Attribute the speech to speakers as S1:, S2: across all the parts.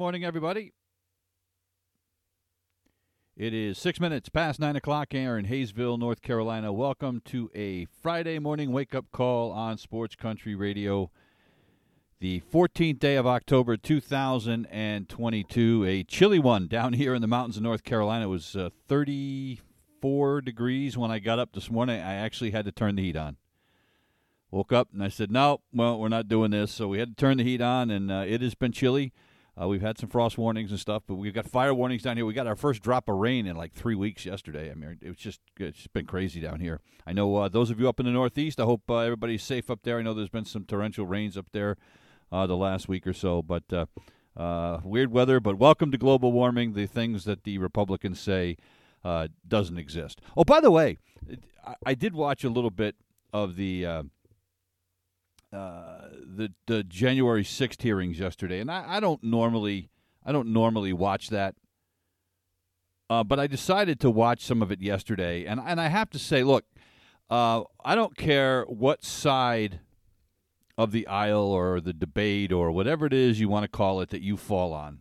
S1: Morning, everybody. It is six minutes past nine o'clock here in Hayesville, North Carolina. Welcome to a Friday morning wake up call on Sports Country Radio. The 14th day of October 2022, a chilly one down here in the mountains of North Carolina. It was uh, 34 degrees when I got up this morning. I actually had to turn the heat on. Woke up and I said, no, well, we're not doing this. So we had to turn the heat on, and uh, it has been chilly. Uh, we've had some frost warnings and stuff, but we've got fire warnings down here. We got our first drop of rain in like three weeks yesterday. I mean, it's just it's just been crazy down here. I know uh, those of you up in the Northeast. I hope uh, everybody's safe up there. I know there's been some torrential rains up there uh, the last week or so, but uh, uh, weird weather. But welcome to global warming. The things that the Republicans say doesn't exist. Oh, by the way, I, I did watch a little bit of the uh, the the January sixth hearings yesterday, and I, I, don't normally I don't normally watch that, uh, but I decided to watch some of it yesterday, and and I have to say, look, uh, I don't care what side of the aisle or the debate or whatever it is you want to call it that you fall on.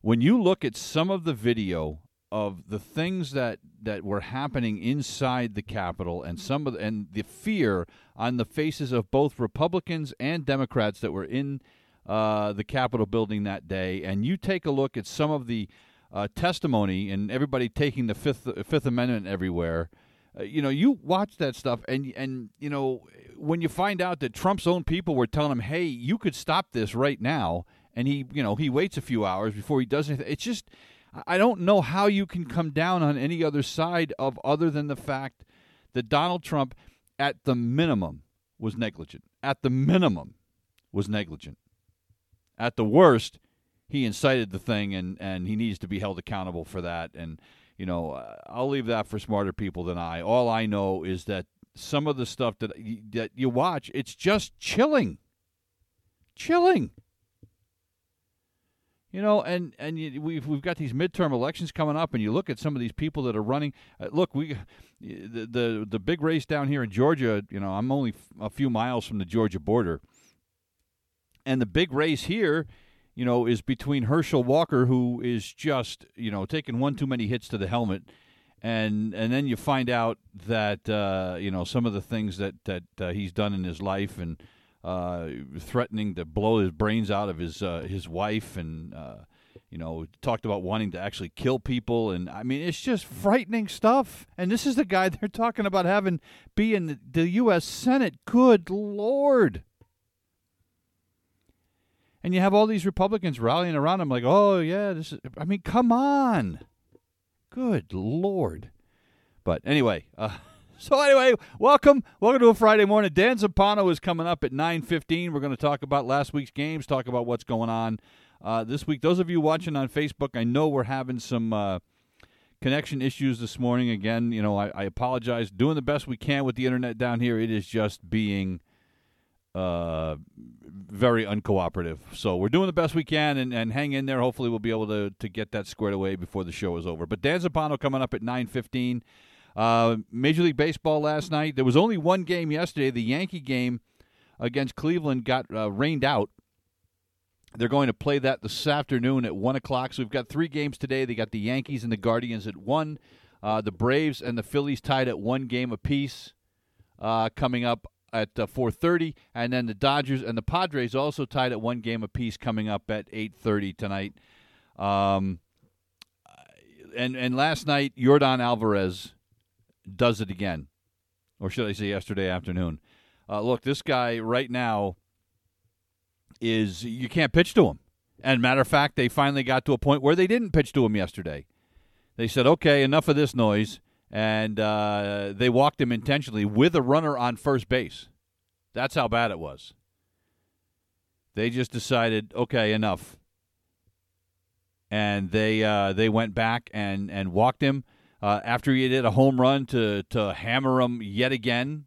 S1: When you look at some of the video of the things that that were happening inside the Capitol and some of the, and the fear on the faces of both Republicans and Democrats that were in uh, the Capitol building that day, and you take a look at some of the uh, testimony and everybody taking the Fifth Fifth Amendment everywhere. Uh, you know, you watch that stuff, and and you know when you find out that Trump's own people were telling him, "Hey, you could stop this right now," and he, you know, he waits a few hours before he does anything. It's just I don't know how you can come down on any other side of other than the fact that Donald Trump, at the minimum, was negligent. At the minimum, was negligent. At the worst, he incited the thing, and and he needs to be held accountable for that. And you know, uh, I'll leave that for smarter people than I. All I know is that some of the stuff that that you watch, it's just chilling, chilling. You know, and and you, we've we've got these midterm elections coming up, and you look at some of these people that are running. Uh, look, we the, the the big race down here in Georgia. You know, I'm only f- a few miles from the Georgia border, and the big race here, you know, is between Herschel Walker, who is just you know taking one too many hits to the helmet, and and then you find out that uh, you know some of the things that that uh, he's done in his life and uh, threatening to blow his brains out of his uh, his wife, and uh, you know talked about wanting to actually kill people, and I mean it's just frightening stuff. And this is the guy they're talking about having be in the U.S. Senate. Good lord! And you have all these Republicans rallying around him, like, "Oh yeah, this is." I mean, come on! Good lord! But anyway. Uh, so anyway, welcome, welcome to a Friday morning. Dan Zampano is coming up at nine fifteen. We're going to talk about last week's games, talk about what's going on uh, this week. Those of you watching on Facebook, I know we're having some uh, connection issues this morning. Again, you know, I, I, apologize. Doing the best we can with the internet down here. It is just being uh, very uncooperative. So we're doing the best we can, and, and hang in there. Hopefully, we'll be able to to get that squared away before the show is over. But Dan Zampano coming up at nine fifteen. Uh, Major League Baseball last night. There was only one game yesterday. The Yankee game against Cleveland got uh, rained out. They're going to play that this afternoon at one o'clock. So we've got three games today. They got the Yankees and the Guardians at one. Uh, the Braves and the Phillies tied at one game apiece. Uh, coming up at uh, 4:30, and then the Dodgers and the Padres also tied at one game apiece. Coming up at 8:30 tonight. Um, and and last night, Yordan Alvarez does it again, or should I say yesterday afternoon. Uh, look, this guy right now is you can't pitch to him. And matter of fact, they finally got to a point where they didn't pitch to him yesterday. They said, "Okay, enough of this noise," and uh, they walked him intentionally with a runner on first base. That's how bad it was. They just decided, okay, enough, and they uh, they went back and and walked him uh, after he did a home run to to hammer him yet again.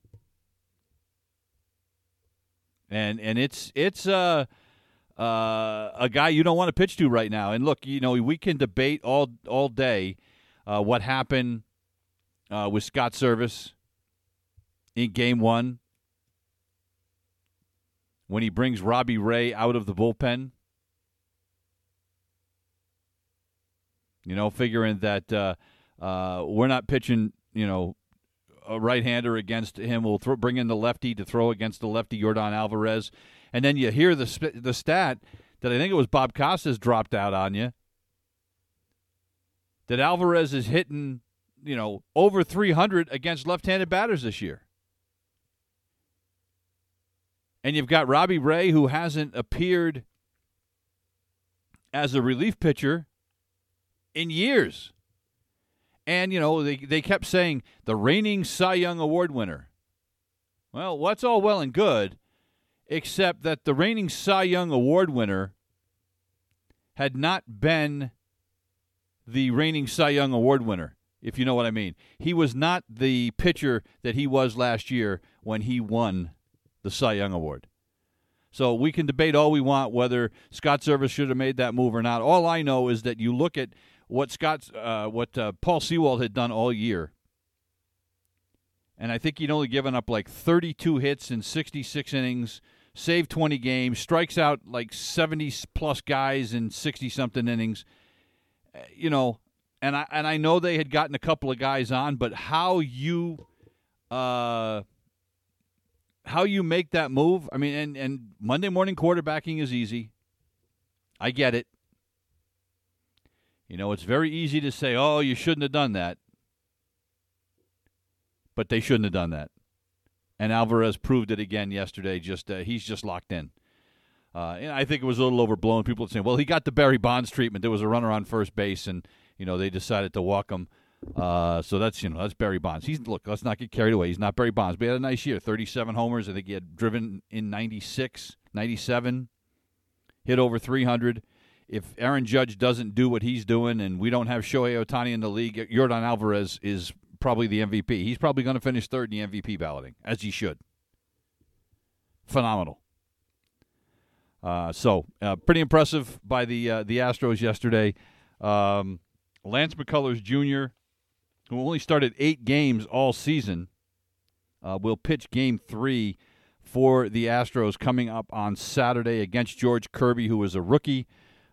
S1: And and it's it's uh uh, a guy you don't want to pitch to right now. And look, you know, we can debate all all day uh, what happened uh, with Scott Servais in Game One when he brings Robbie Ray out of the bullpen. You know, figuring that uh, we're not pitching, you know, a right-hander against him. We'll throw, bring in the lefty to throw against the lefty Yordan Alvarez. And then you hear the the stat that I think it was Bob Costas dropped out on you that Alvarez is hitting, you know, over 300 against left-handed batters this year. And you've got Robbie Ray who hasn't appeared as a relief pitcher in years. And, you know, they, they kept saying the reigning Cy Young Award winner. Well, what's all well and good, except that the reigning Cy Young Award winner had not been the reigning Cy Young Award winner, if you know what I mean. He was not the pitcher that he was last year when he won the Cy Young Award. So we can debate all we want whether Scott Servais should have made that move or not. All I know is that you look at what Scott, uh, what uh, Paul Sewald had done all year, and I think he'd only given up like 32 hits in 66 innings, saved 20 games, strikes out like 70 plus guys in 60 something innings. Uh, you know, and I and I know they had gotten a couple of guys on, but how you uh how you make that move, I mean and and Monday morning quarterbacking is easy. I get it. You know, it's very easy to say, "Oh, you shouldn't have done that." but they shouldn't have done that. And Alvarez proved it again yesterday. Just uh, he's just locked in. Uh, and I think it was a little overblown. People would say, "Well, he got the Barry Bonds treatment. There was a runner on first base, and you know they decided to walk him." Uh, so that's you know that's Barry Bonds. He's look. Let's not get carried away. He's not Barry Bonds, but he had a nice year. Thirty-seven homers. I think he had driven in 96, 97, hit over three hundred. If Aaron Judge doesn't do what he's doing, and we don't have Shohei Ohtani in the league, Yordan Alvarez is probably the MVP. He's probably going to finish third in the MVP balloting, as he should. Phenomenal. Uh, so uh, pretty impressive by the uh, the Astros yesterday. Um, Lance McCullers Jr., who only started eight games all season, uh, will pitch Game Three for the Astros coming up on Saturday against George Kirby, who is a rookie,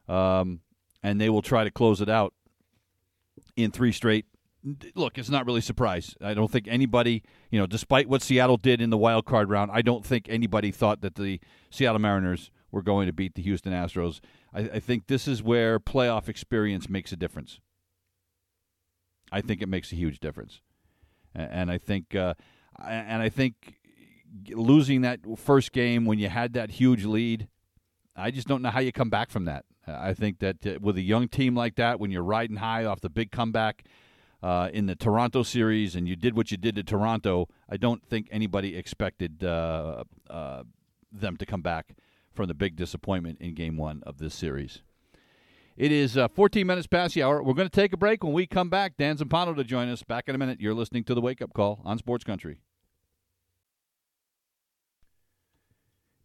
S1: um, and they will try to close it out in three straight look, it's not really a surprise. I don't think anybody, you know, despite what Seattle did in the wild card round, I don't think anybody thought that the Seattle Mariners were going to beat the Houston Astros. I, I think this is where playoff experience makes a difference. I think it makes a huge difference, and, and I think, uh, and I think losing that first game when you had that huge lead, I just don't know how you come back from that. I think that uh, with a young team like that, when you're riding high off the big comeback uh, in the Toronto series, and you did what you did to Toronto. I don't think anybody expected uh, uh, them to come back from the big disappointment in Game One of this series. It is uh, 14 minutes past the hour. We're going to take a break. When we come back, Dan Zampano to join us. Back in a minute. You're listening to the Wake Up Call on Sports Country.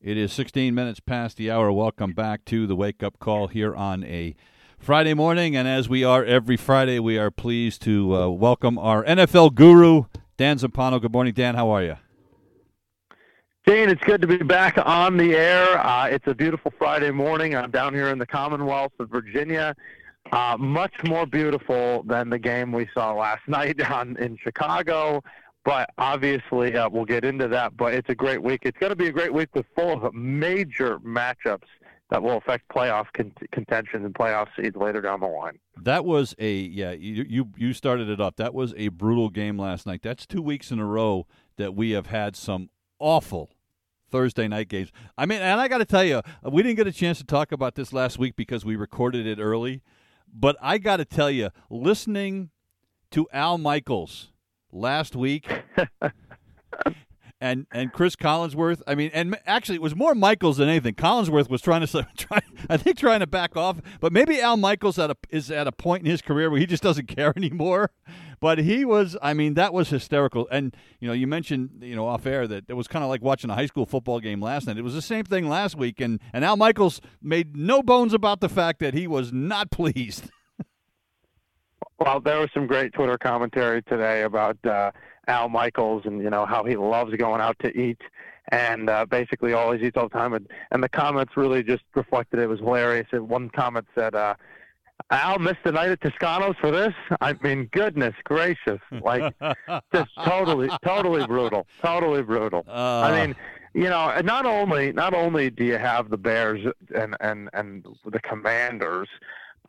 S1: It is 16 minutes past the hour. Welcome back to the Wake Up Call here on a Friday morning, and as we are every Friday, we are pleased to uh, welcome our NFL guru, Dan Zampano. Good morning, Dan. How are you?
S2: Dane, it's good to be back on the air. Uh, it's a beautiful Friday morning. I'm down here in the Commonwealth of Virginia. Uh, much more beautiful than the game we saw last night on, in Chicago. But obviously, uh, we'll get into that. But it's a great week. It's going to be a great week with full of major matchups that will affect playoff con- contention and playoff seeds later down the line.
S1: That was a yeah. You, you you started it up. That was a brutal game last night. That's two weeks in a row that we have had some awful Thursday night games. I mean, and I got to tell you, we didn't get a chance to talk about this last week because we recorded it early. But I got to tell you, listening to Al Michaels last week and and Chris Collinsworth. I mean, and actually, it was more Michaels than anything. Collinsworth was trying to try, I think, trying to back off. But maybe Al Michaels at a, is at a point in his career where he just doesn't care anymore. But he was, I mean, that was hysterical. And you know, you mentioned, you know, off air that it was kind of like watching a high school football game last night. It was the same thing last week, and and Al Michaels made no bones about the fact that he was not pleased.
S2: Well, there was some great Twitter commentary today about uh, Al Michaels and you know how he loves going out to eat and uh, basically always eats all the time. And, and the comments really just reflected it. it was hilarious. And one comment said, uh, "Al missed the night at Toscano's for this." I mean, goodness gracious, like just totally, totally brutal, totally brutal.
S1: Uh,
S2: I mean, you know, not only not only do you have the Bears and and and the Commanders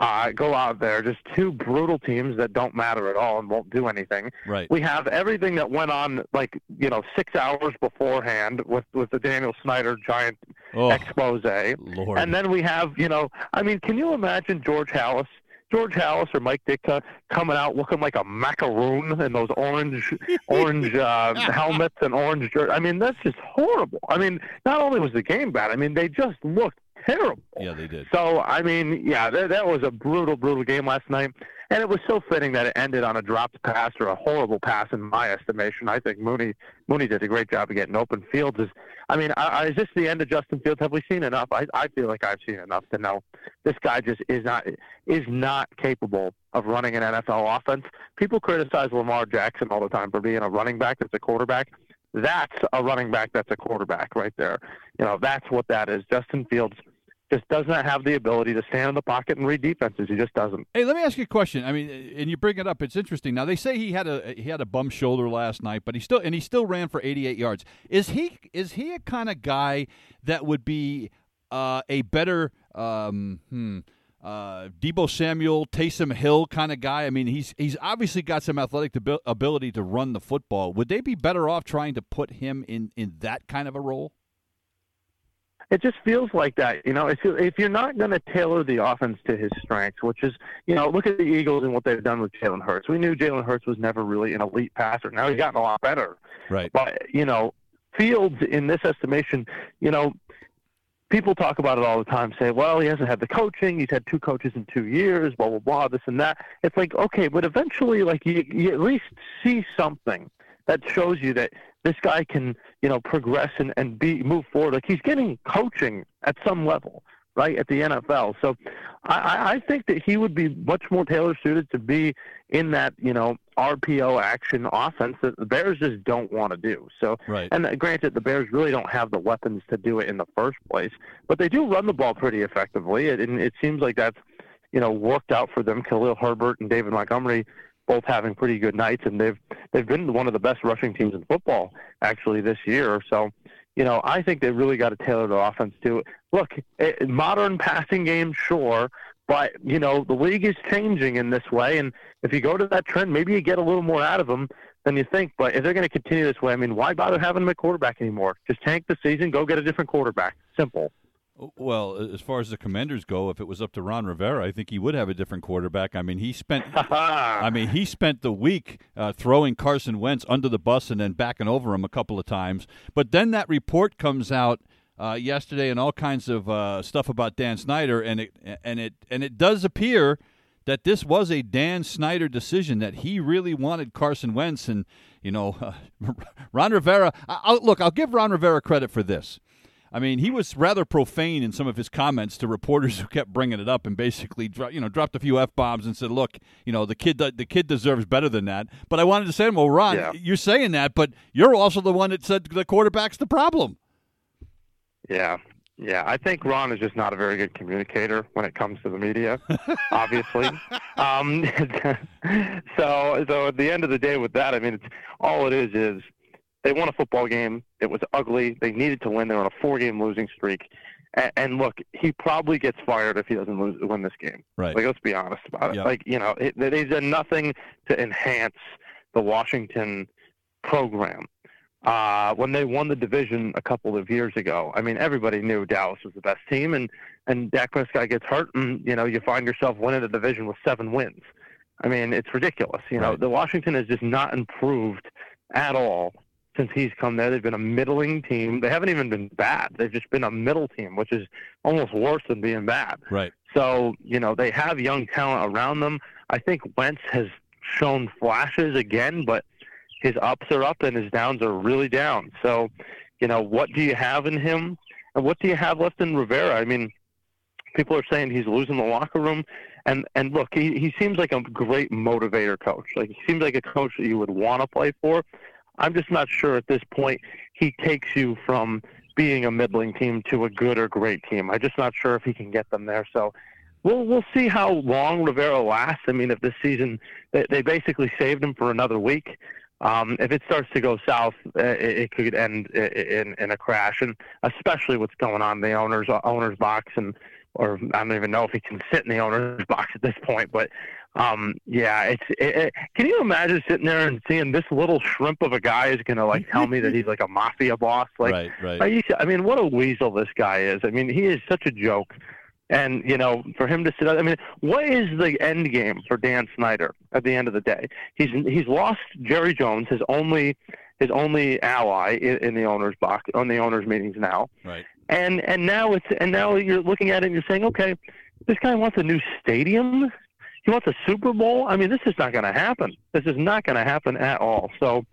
S2: uh, go out there, just two brutal teams that don't matter at all and won't do anything.
S1: right.
S2: We have everything that went on, like you know, six hours beforehand with with the Daniel Snyder giant
S1: Oh,
S2: expose,
S1: Lord.
S2: and then we have, you know, I mean, can you imagine George Halas? George Halas or Mike Ditka coming out looking like a macaroon in those orange orange uh, helmets and orange jerseys. I mean, that's just horrible. I mean, not only was the game bad, I mean, they just looked terrible.
S1: yeah, they did.
S2: So I mean, yeah, that, that was a brutal, brutal game last night, and it was so fitting that it ended on a dropped pass or a horrible pass in my estimation. I think Mooney Mooney did a great job of getting open fields. Is I mean, I, I, is this the end of Justin Fields? Have we seen enough? I, I feel like I've seen enough to know this guy just is not is not capable of running an NFL offense. People criticize Lamar Jackson all the time for being a running back that's a quarterback. That's a running back that's a quarterback right there. You know, that's what that is. Justin Fields just does not have the ability to stand in the pocket and read defenses. He just doesn't.
S1: Hey, let me ask you a question. I mean, and you bring it up. It's interesting. Now they say he had a he had a bum shoulder last night, but he still and he still ran for 88 yards. Is he is he a kind of guy that would be uh, a better um, hmm, uh, Deebo Samuel, Taysom Hill kind of guy? I mean, he's he's obviously got some athletic ability to run the football. Would they be better off trying to put him in in that kind of a role?
S2: It just feels like that, you know. If you if you're not going to tailor the offense to his strengths, which is, you know, look at the Eagles and what they've done with Jalen Hurts. We knew Jalen Hurts was never really an elite passer. Now he's gotten a lot better.
S1: Right.
S2: But you know, Fields in this estimation, you know, people talk about it all the time. Say, well, he hasn't had the coaching. He's had two coaches in two years. Blah blah blah. This and that. It's like okay, but eventually, like you, you at least see something that shows you that this guy can, you know, progress and, and be move forward. Like he's getting coaching at some level, right, at the NFL. So I, I think that he would be much more tailor suited to be in that, you know, RPO action offense that the Bears just don't want to do. So
S1: Right.
S2: and granted, the Bears really don't have the weapons to do it in the first place, but they do run the ball pretty effectively, and it seems like that's you know worked out for them. Khalil Herbert and David Montgomery both having pretty good nights, and they've they've been one of the best rushing teams in football actually this year. So you know I think they really got to tailor the offense to. Look, eh, modern passing game, sure. But you know the league is changing in this way, and if you go to that trend, maybe you get a little more out of them than you think. But if they're going to continue this way, I mean, why bother having them at quarterback anymore? Just tank the season, go get a different quarterback. Simple.
S1: Well, as far as the Commanders go, if it was up to Ron Rivera, I think he would have a different quarterback. I mean, he spent I mean, he spent the week uh, throwing Carson Wentz under the bus and then backing over him a couple of times. But then that report comes out uh, yesterday and all kinds of uh, stuff about Dan Snyder, and it and it and it does appear that this was a Dan Snyder decision that he really wanted Carson Wentz, and you know, uh, Ron Rivera. I, I'll, look, I'll give Ron Rivera credit for this. I mean, he was rather profane in some of his comments to reporters who kept bringing it up, and basically, you know, dropped a few f bombs and said, "Look, you know, the kid, the kid deserves better than that." But I wanted to say, "Well, Ron,
S2: Yeah.
S1: you're saying that, but you're also the one that said the quarterback's the problem."
S2: Yeah. Yeah, I think Ron is just not a very good communicator when it comes to the media, obviously. um, so, so at the end of the day, with that, I mean, it's all it is is they won a football game. It was ugly. They needed to win. They're on a four-game losing streak. And, and look, he probably gets fired if he doesn't lose, win this game.
S1: Right.
S2: Like, let's be honest about it.
S1: Yep.
S2: Like, you know, it, they've done nothing to enhance the Washington program. uh, when they won the division a couple of years ago. I mean, everybody knew Dallas was the best team, and and Dak Prescott gets hurt, and you know you find yourself winning the division with seven wins. I mean, it's ridiculous. You know,
S1: Right.
S2: the Washington has just not improved at all since he's come there. They've been a middling team. They haven't even been bad. They've just been a middle team, which is almost worse than being bad.
S1: Right.
S2: So, you know, they have young talent around them. I think Wentz has shown flashes again, but his ups are up and his downs are really down. So, you know, what do you have in him? And what do you have left in Rivera? I mean, people are saying he's losing the locker room. And and look, he, he seems like a great motivator coach. Like he seems like a coach that you would want to play for. I'm just not sure at this point he takes you from being a middling team to a good or great team. I'm just not sure if he can get them there. So we'll we'll see how long Rivera lasts. I mean, if this season they, they basically saved him for another week. Um, if it starts to go south, uh, it, it could end in in a crash, and especially what's going on in the owners owners box, and or I don't even know if he can sit in the owner's box at this point. But um, yeah, it's. It, it, can you imagine sitting there and seeing this little shrimp of a guy is going to like tell me that he's like a mafia boss? Like,
S1: right. Right.
S2: I, used I mean, what a weasel this guy is. I mean, he is such a joke. And you know, for him to sit, I mean, what is the end game for Dan Snyder at the end of the day? He's he's lost Jerry Jones, his only his only ally in, in the owners box on the owners meetings now,
S1: Right.
S2: And and now it's and now you're looking at it and you're saying, okay, this guy wants a new stadium. He wants a Super Bowl. I mean, this is not going to happen. This is not going to happen at all. So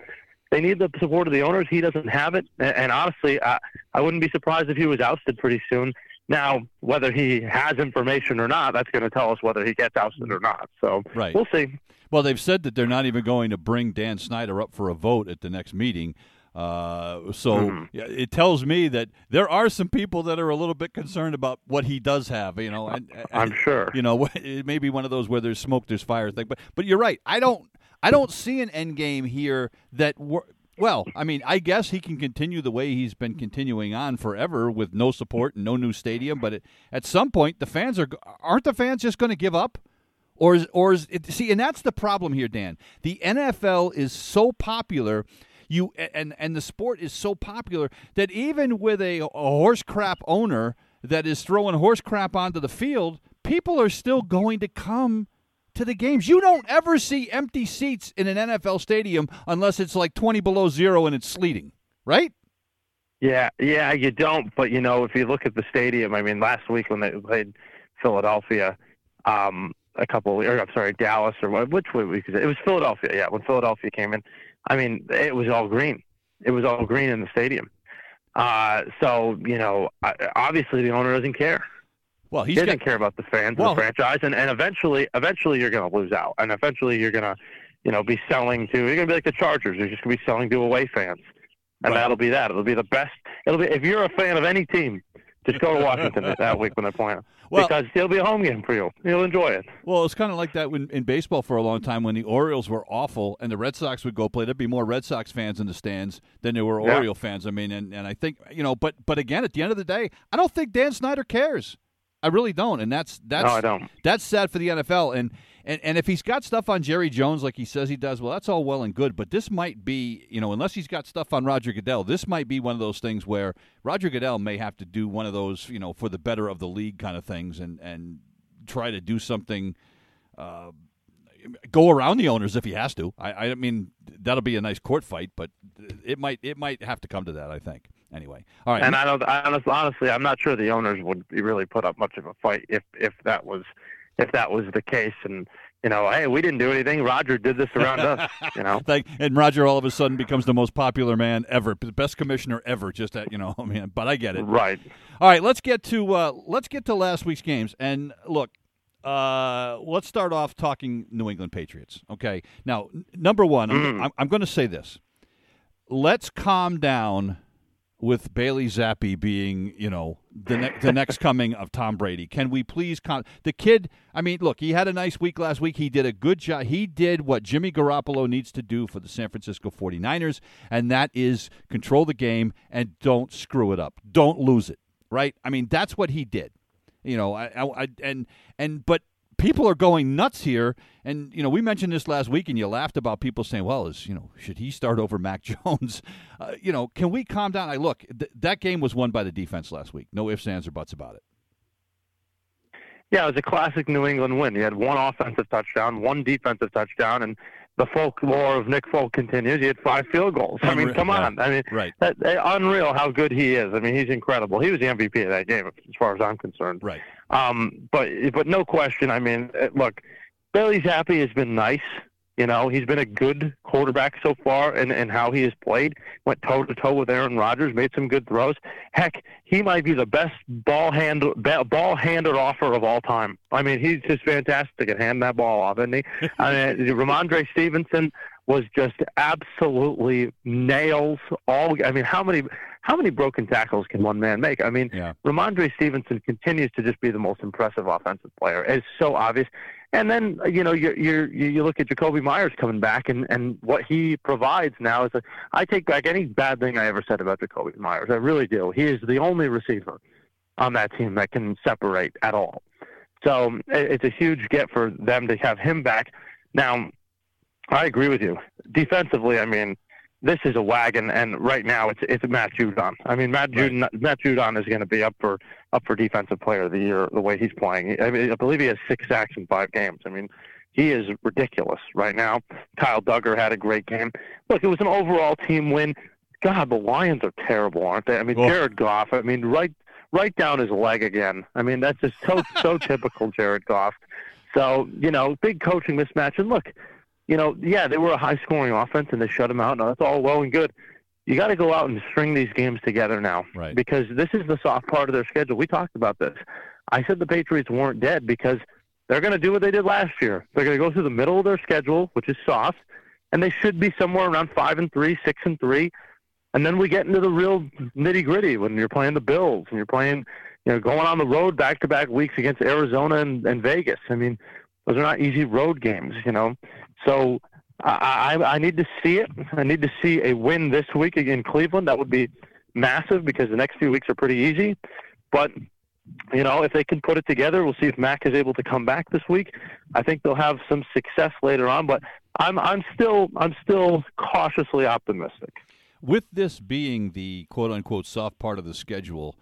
S2: they need the support of the owners. He doesn't have it, and, and honestly, I, I wouldn't be surprised if he was ousted pretty soon. Now, whether he has information or not, that's going to tell us whether he gets ousted or not. So
S1: Right.
S2: we'll see.
S1: Well, they've said that they're not even going to bring Dan Snyder up for a vote at the next meeting. Uh, so
S2: Mhm.
S1: yeah, it tells me that there are some people that are a little bit concerned about what he does have. You know, and, and-
S2: I'm sure.
S1: you know it may be one of those where there's smoke, there's fire thing. But but you're right. I don't I don't see an end game here that. Wor- well, I mean, I guess he can continue the way he's been continuing on forever with no support and no new stadium. But it, at some point, the fans are aren't the fans just going to give up? Or is, or is it, see, and that's the problem here, Dan. The NFL is so popular, you and and the sport is so popular that even with a, a horse crap owner that is throwing horse crap onto the field, people are still going to come to the games. You don't ever see empty seats in an NFL stadium unless it's like twenty below zero and it's sleeting, right?
S2: Yeah, yeah, you don't. But you know, if you look at the stadium, I mean, last week when they played Philadelphia, um, a couple, or I'm sorry, Dallas, or which week was it? It was Philadelphia. Yeah, when Philadelphia came in, I mean, it was all green. It was all green in the stadium. Uh, so you know, obviously the owner doesn't care.
S1: Well,
S2: He doesn't
S1: got
S2: care about the fans
S1: Well-
S2: the franchise, and, and eventually, eventually you're going to lose out, and eventually you're going to, you know, be selling to. You're going to be like the Chargers. You're just going to be selling to away fans, and
S1: Right.
S2: that'll be that. It'll be the best. It'll be if you're a fan of any team, just go to Washington that week when they're playing,
S1: Well-
S2: because it'll be a home game for you. You'll enjoy it.
S1: Well, it's kind of like that when, in baseball for a long time when the Orioles were awful and the Red Sox would go play. There'd be more Red Sox fans in the stands than there were
S2: Yeah.
S1: Oriole fans. I mean, and, and I think you know, but but again, at the end of the day, I don't think Dan Snyder cares. I really don't, and that's that's
S2: no, I don't.
S1: that's sad for the NFL. And, and and if he's got stuff on Jerry Jones like he says he does, well, that's all well and good. But this might be, you know, unless he's got stuff on Roger Goodell, this might be one of those things where Roger Goodell may have to do one of those, you know, for the better of the league kind of things, and and try to do something. Uh, go around the owners if he has to. I, I mean, that'll be a nice court fight, but it might it might have to come to that. I think. Anyway, all right.
S2: And I don't. I honestly, honestly, I'm not sure the owners would really put up much of a fight if if that was if that was the case. And you know, hey, we didn't do anything. Roger did this around us. You know.
S1: And Roger all of a sudden becomes the most popular man ever, the best commissioner ever. Just at you know, I mean, but I get it.
S2: Right.
S1: All right, let's get to uh, let's get to last week's games. And look, uh, let's start off talking New England Patriots. Okay, now n- number one, I'm,
S2: Mm.
S1: I'm, I'm going to say this. Let's calm down with Bailey Zappe being, you know, the ne- the next coming of Tom Brady. Can we please calm the kid? I mean, look, he had a nice week last week. He did a good job. He did what Jimmy Garoppolo needs to do for the San Francisco 49ers, and that is control the game and don't screw it up. Don't lose it, right? I mean, that's what he did. You know, I, I, I and and but people are going nuts here. And you know, we mentioned this last week, and you laughed about people saying, "Well, is you know, should he start over Mac Jones?" Uh, you know, can we calm down? I look, th- that game was won by the defense last week. No ifs, ands, or buts about it.
S2: Yeah, it was a classic New England win. You had one offensive touchdown, one defensive touchdown, and the folklore of Nick Folk continues. He had five field goals. I mean, come on. I mean,
S1: right.
S2: That, that, unreal how good he is. I mean, he's incredible. He was the MVP of that game, as far as I'm concerned.
S1: Right.
S2: Um, but but no question. I mean, look, Bailey Zappe has been nice. You know, he's been a good quarterback so far and, and how he has played. Went toe to toe with Aaron Rodgers, made some good throws. Heck, he might be the best ball hand ball handed offer of all time. I mean, he's just fantastic at handing that ball off, isn't he? I mean, Rhamondre Stevenson was just absolutely nails all I mean, how many how many broken tackles can one man make? I mean,
S1: yeah.
S2: Rhamondre Stevenson continues to just be the most impressive offensive player. It's so obvious. And then you know you you you look at Jakobi Meyers coming back and and what he provides now is a, I take back any bad thing I ever said about Jakobi Meyers. I really do. He is the only receiver on that team that can separate at all. So it's a huge get for them to have him back. Now, I agree with you. Defensively, I mean, this is a wagon, and right now it's it's Matt Judon. I mean, Matt Judon right. Matt Judon is going to be up for up for defensive player of the year the way he's playing. I mean, I believe he has six sacks in five games. I mean, he is ridiculous right now. Kyle Dugger had a great game. Look, it was an overall team win. God, the Lions are terrible, aren't they? I mean, oh. Jared Goff. I mean, right right down his leg again. I mean, that's just so so typical Jared Goff. So you know, big coaching mismatch. And look you know, yeah, they were a high scoring offense and they shut them out. Now that's all well and good. You got to go out and string these games together now,
S1: right.
S2: because this is the soft part of their schedule. We talked about this. I said the Patriots weren't dead because they're going to do what they did last year. They're going to go through the middle of their schedule, which is soft, and they should be somewhere around five and three, six and three, and then we get into the real nitty gritty when you're playing the Bills and you're playing, you know, going on the road back to back weeks against Arizona and, and Vegas. I mean, those are not easy road games, you know. So I, I, I need to see it. I need to see a win this week in Cleveland. That would be massive because the next few weeks are pretty easy. But you know, if they can put it together, we'll see if Mac is able to come back this week. I think they'll have some success later on, but I'm I'm still I'm still cautiously optimistic.
S1: With this being the quote unquote soft part of the schedule,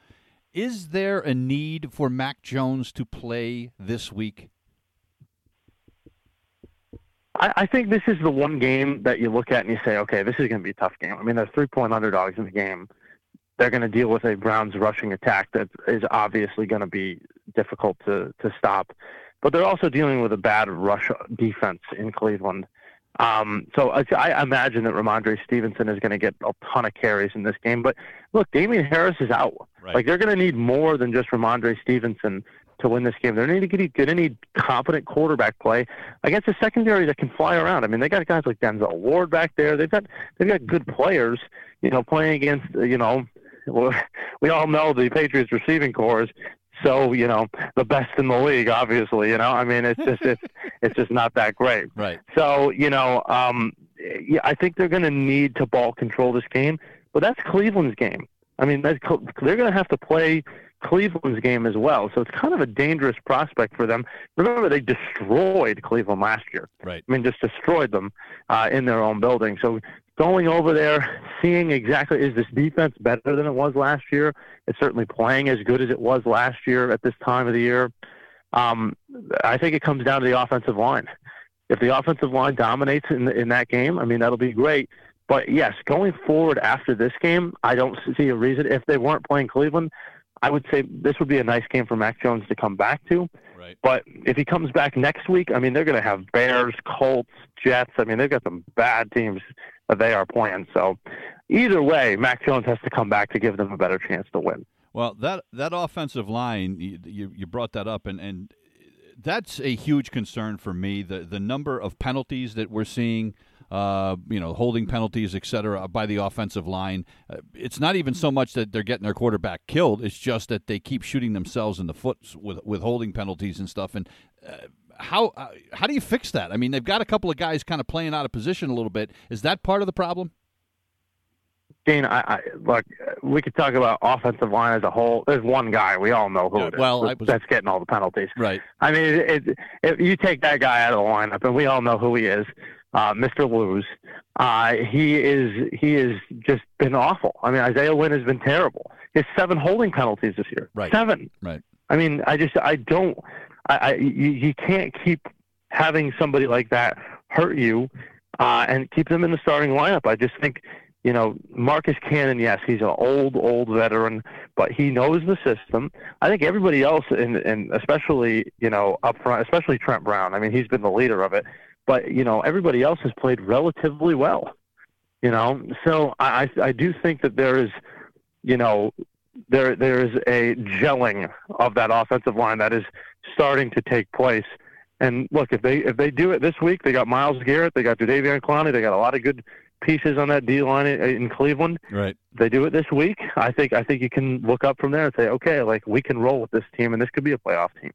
S1: is there a need for Mac Jones to play this week?
S2: I, I think this is the one game that you look at and you say, okay, this is going to be a tough game. I mean, they're three point underdogs in the game. They're going to deal with a Browns rushing attack that is obviously going to be difficult to, to stop. But they're also dealing with a bad rush defense in Cleveland. Um, so I, I imagine that Rhamondre Stevenson is going to get a ton of carries in this game. But look, Damien Harris is out.
S1: Right.
S2: Like they're going to need more than just Rhamondre Stevenson to win this game. They're going to get, get any competent quarterback play against a secondary that can fly around. I mean, they got guys like Denzel Ward back there. They've got they've got good players. You know, playing against you know, we all know the Patriots receiving corps is so you know the best in the league. Obviously, you know, I mean, it's just it's it's just not that great.
S1: Right.
S2: So you know, um, yeah, I think they're going to need to ball control this game, but that's Cleveland's game. I mean, that's, they're going to have to play Cleveland's game as well. So it's kind of a dangerous prospect for them. Remember, they destroyed Cleveland last year.
S1: Right.
S2: I mean, just destroyed them uh, in their own building. So going over there, seeing exactly is this defense better than it was last year? It's certainly playing as good as it was last year at this time of the year. Um, I think it comes down to the offensive line. If the offensive line dominates in in that game, I mean that'll be great. But yes, going forward after this game, I don't see a reason. If they weren't playing Cleveland, I would say this would be a nice game for Mac Jones to come back to.
S1: Right.
S2: But if he comes back next week, I mean, they're going to have Bears, Colts, Jets. I mean, they've got some bad teams that they are playing. So either way, Mac Jones has to come back to give them a better chance to win.
S1: Well, that that offensive line, you, you brought that up, and, and that's a huge concern for me. The the number of penalties that we're seeing uh, you know, holding penalties, et cetera, by the offensive line. Uh, it's not even so much that they're getting their quarterback killed; it's just that they keep shooting themselves in the foot with with holding penalties and stuff. And uh, how uh, how do you fix that? I mean, they've got a couple of guys kind of playing out of position a little bit. Is that part of the problem?
S2: Dean, I, I look. We could talk about offensive line as a whole. There's one guy we all know who
S1: Yeah,
S2: it is.
S1: well,
S2: that's,
S1: was-
S2: that's getting all the penalties.
S1: Right.
S2: I mean, it, it, if you take that guy out of the lineup, and we all know who he is, uh, Mr. Lose. Uh, he is he has just been awful. I mean, Isaiah Wynn has been terrible. Has seven holding penalties this year.
S1: Right.
S2: Seven.
S1: Right.
S2: I mean, I just I don't. I, I you, you can't keep having somebody like that hurt you uh, and keep them in the starting lineup. I just think. You know, Marcus Cannon, yes, he's an old, old veteran, but he knows the system. I think everybody else, and and especially you know up front, especially Trent Brown. I mean, he's been the leader of it, but you know everybody else has played relatively well. You know, so I I I do think that there is, you know, there there is a gelling of that offensive line that is starting to take place. And look, if they if they do it this week, they got Myles Garrett, they got Jadeveon Clowney, they got a lot of good pieces on that D line in, in Cleveland
S1: Right.
S2: they do it this week, I think I think you can look up from there and say, okay, like we can roll with this team, and this could be a playoff team.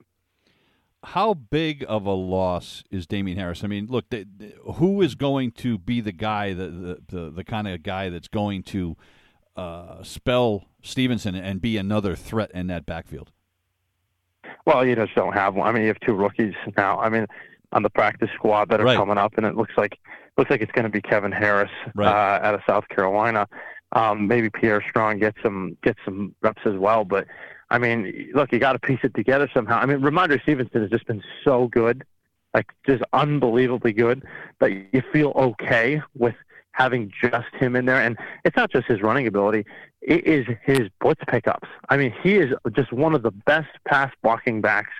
S1: How big of a loss is Damien Harris? I mean, look, the, the- who is going to be the guy, the the, the, the kind of guy that's going to uh, spell Stevenson and be another threat in that backfield?
S2: Well, you just don't have one. I mean, you have two rookies now. I mean, on the practice squad that are
S1: Right.
S2: coming up, and it looks like looks like it's going to be Kevin Harris
S1: Right.
S2: uh, out of South Carolina. Um, maybe Pierre Strong gets some gets some reps as well, but I mean, look, you got to piece it together somehow. I mean, Rhamondre Stevenson has just been so good, like just unbelievably good, that you feel okay with having just him in there. And it's not just his running ability; it is his blitz pickups. I mean, he is just one of the best pass blocking backs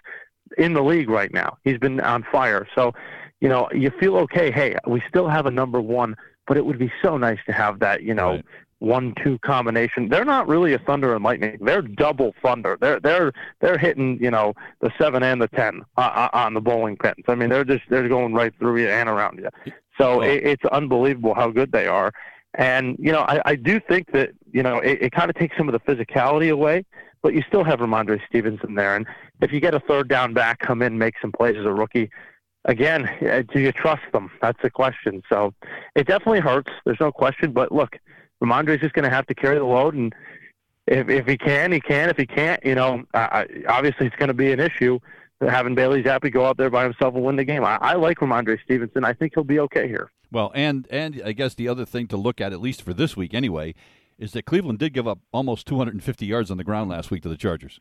S2: in the league right now. He's been on fire. So, you know, you feel okay. Hey, we still have a number one, but it would be so nice to have that, you know,
S1: Right.
S2: One-two combination. They're not really a thunder and lightning. They're double thunder. They're they're they're hitting, you know, the seven and the ten uh, uh, on the bowling pins. I mean, they're just they're going right through you and around you. So
S1: Well-
S2: it, it's unbelievable how good they are. And you know, I, I do think that you know it, it kind of takes some of the physicality away, but you still have Rhamondre Stevenson there. And if you get a third down back come in, make some plays as a rookie, again, uh, do you trust them? That's the question. So it definitely hurts. There's no question. But look, Rhamondre's just going to have to carry the load, and if if he can, he can. If he can't, you know, obviously it's going to be an issue having Bailey Zappe go out there by himself and win the game. I, I like Rhamondre Stevenson. I think he'll be okay here.
S1: Well, and and I guess the other thing to look at, at least for this week anyway, is that Cleveland did give up almost 250 yards on the ground last week to the Chargers.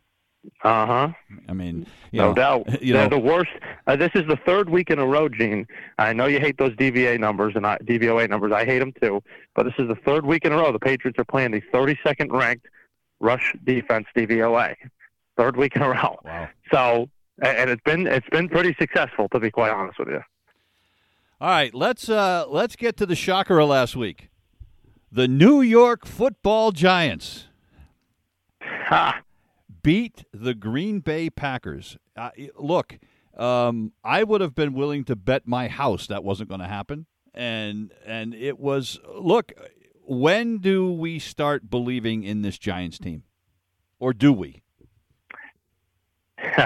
S2: Uh huh.
S1: I mean, you
S2: No
S1: know,
S2: doubt.
S1: You
S2: They're
S1: know,
S2: the worst. Uh, this is the third week in a row, Gene. I know you hate those DVA numbers and I, DVOA numbers. I hate them too. But this is the third week in a row the Patriots are playing the 32nd ranked rush defense DVOA. Third week in a row.
S1: wow.
S2: So, and it's been it's been pretty successful to be quite honest with you.
S1: All right, let's uh let's get to the shocker of last week. The New York Football Giants
S2: Ha!
S1: Beat the Green Bay Packers. Uh, look, um, I would have been willing to bet my house that wasn't going to happen, and and it was. Look, when do we start believing in this Giants team, or do we?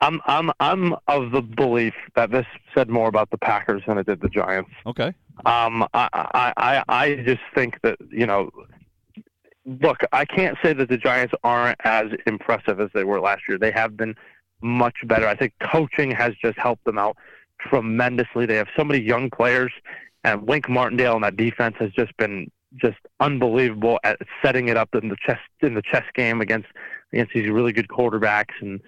S2: I'm I'm I'm of the belief that this said more about the Packers than it did the Giants.
S1: Okay,
S2: Um, I, I, I, I just think that you know, look, I can't say that the Giants aren't as impressive as they were last year. They have been much better. I think coaching has just helped them out tremendously. They have so many young players, and Wink Martindale and that defense has just been just unbelievable at setting it up in the chess in the chess game against against these really good quarterbacks and.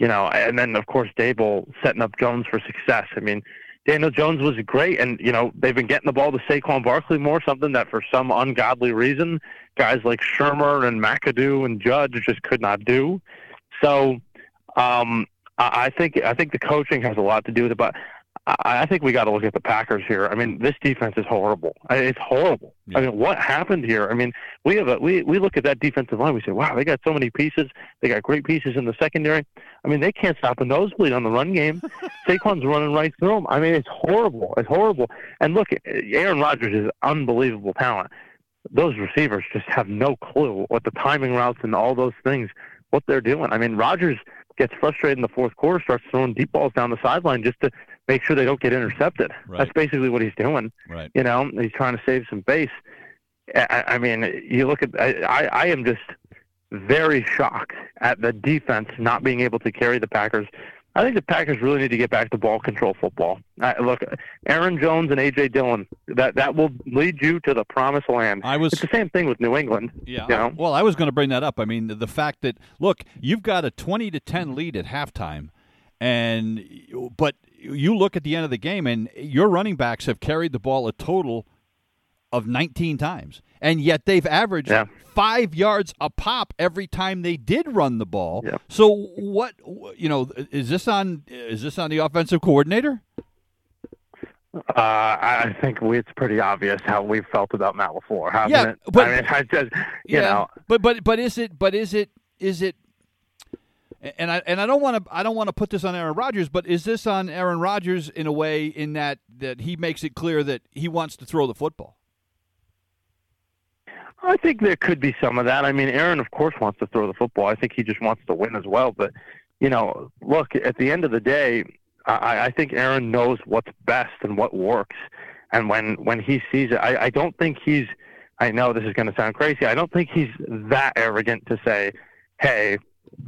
S2: You know, and then of course Daboll setting up Jones for success. I mean, Daniel Jones was great, and you know they've been getting the ball to Saquon Barkley more, something that for some ungodly reason guys like Shurmur and McAdoo and Judge just could not do. So um, I think I think the coaching has a lot to do with it, but I think we got to look at the Packers here. I mean, this defense is horrible. It's horrible.
S1: Yeah.
S2: I mean, what happened here? I mean, we have a we we look at that defensive line. We say, wow, they got so many pieces. They got great pieces in the secondary. I mean, they can't stop a nosebleed on the run game. Saquon's running right through them. I mean, it's horrible. It's horrible. And look, Aaron Rodgers is unbelievable talent. Those receivers just have no clue what the timing routes and all those things, what they're doing. I mean, Rodgers gets frustrated in the fourth quarter, starts throwing deep balls down the sideline just to make sure they don't get intercepted.
S1: Right.
S2: That's basically what he's doing.
S1: right.
S2: You know, he's trying to save some base. I, I mean, you look at I, I am just very shocked at the defense not being able to carry the Packers. I think the Packers really need to get back to ball control football. Uh, look, Aaron Jones and AJ Dillon that that will lead you to the promised land.
S1: I was
S2: it's the same thing with New England.
S1: Yeah.
S2: You know?
S1: Well, I was going to bring that up. I mean, the fact that look, you've got a twenty to ten lead at halftime, and but you look at the end of the game, and your running backs have carried the ball a total of 19 times, and yet they've averaged
S2: Yeah.
S1: five yards a pop every time they did run the ball.
S2: Yeah.
S1: So what you know is this on is this on the offensive coordinator?
S2: Uh, I think we, it's pretty obvious how we felt about Matt LaFleur, hasn't
S1: Yeah,
S2: it?
S1: but-
S2: I mean, I just you know,
S1: but but but is it but is it is it and I and I don't want to I don't want to put this on Aaron Rodgers, but is this on Aaron Rodgers in a way in that that he makes it clear that he wants to throw the football?
S2: I think there could be some of that. I mean, Aaron, of course, wants to throw the football. I think he just wants to win as well. But you know, look, at the end of the day, I, I think Aaron knows what's best and what works. And when when he sees it, I, I don't think he's. I know this is going to sound crazy. I don't think he's that arrogant to say, "Hey,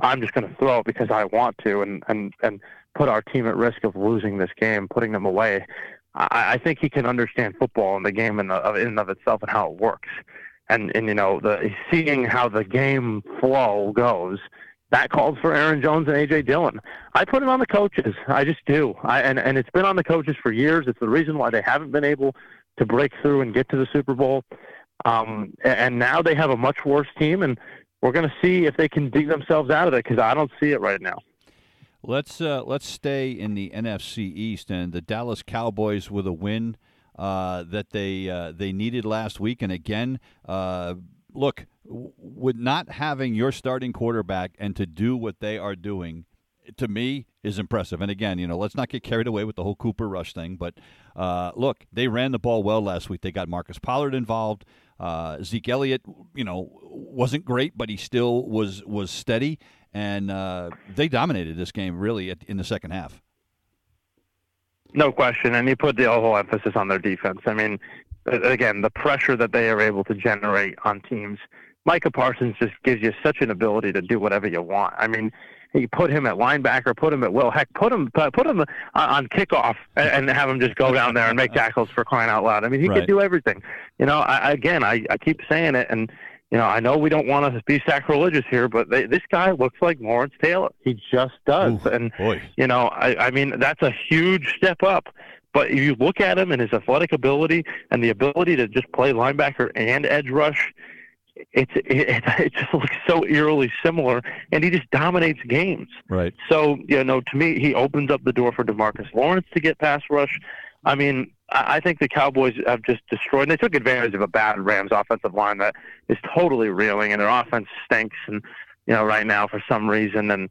S2: I'm just going to throw it because I want to," and and and put our team at risk of losing this game, putting them away. I, I think he can understand football and the game in, the, in and of itself and how it works and and you know the seeing how the game flow goes that calls for Aaron Jones and AJ Dillon. I put it on the coaches. I just do. I and and it's been on the coaches for years. It's the reason why they haven't been able to break through and get to the Super Bowl. Um, and now they have a much worse team, and we're going to see if they can dig themselves out of it because I don't see it right now.
S1: Let's uh, let's stay in the NFC East and the Dallas Cowboys with a win uh, that they uh, they needed last week, and again, uh, look, with not having your starting quarterback and to do what they are doing, to me is impressive. And again, you know, let's not get carried away with the whole Cooper Rush thing, but uh, look, they ran the ball well last week. They got Marcus Pollard involved. Uh, Zeke Elliott, you know, wasn't great, but he still was was steady, and uh, they dominated this game really at, in the second half.
S2: No question, and you put the whole emphasis on their defense. I mean, again, the pressure that they are able to generate on teams. Micah Parsons just gives you such an ability to do whatever you want. I mean, you put him at linebacker, put him at will, heck, put him put him on- kickoff, and, and have him just go down there and make tackles for crying out loud. I mean, he
S1: Right.
S2: could do everything. You know, I, again, I, I keep saying it, and you know, I know we don't want to be sacrilegious here, but they, this guy looks like Lawrence Taylor. He just does,
S1: Ooh,
S2: and
S1: boy.
S2: you know, I, I mean, that's a huge step up. But if you look at him and his athletic ability and the ability to just play linebacker and edge rush, it's it, it just looks so eerily similar, and he just dominates games.
S1: Right.
S2: So you know, to me, he opens up the door for DeMarcus Lawrence to get pass rush. I mean, I think the Cowboys have just destroyed. And they took advantage of a bad Rams offensive line that is totally reeling, and their offense stinks. And you know, right now for some reason, and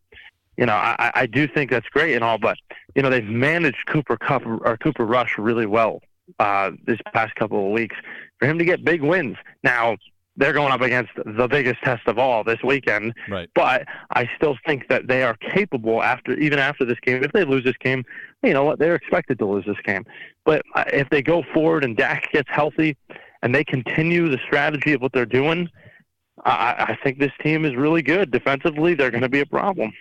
S2: you know, I, I do think that's great and all, but you know, they've managed Cooper Kupp or Cooper Rush really well uh, this past couple of weeks for him to get big wins. Now they're going up against the biggest test of all this weekend,
S1: Right.
S2: but I still think that they are capable after even after this game. If they lose this game, you know what? They're expected to lose this game. But if they go forward and Dak gets healthy and they continue the strategy of what they're doing, I, I think this team is really good defensively. They're going to be a problem.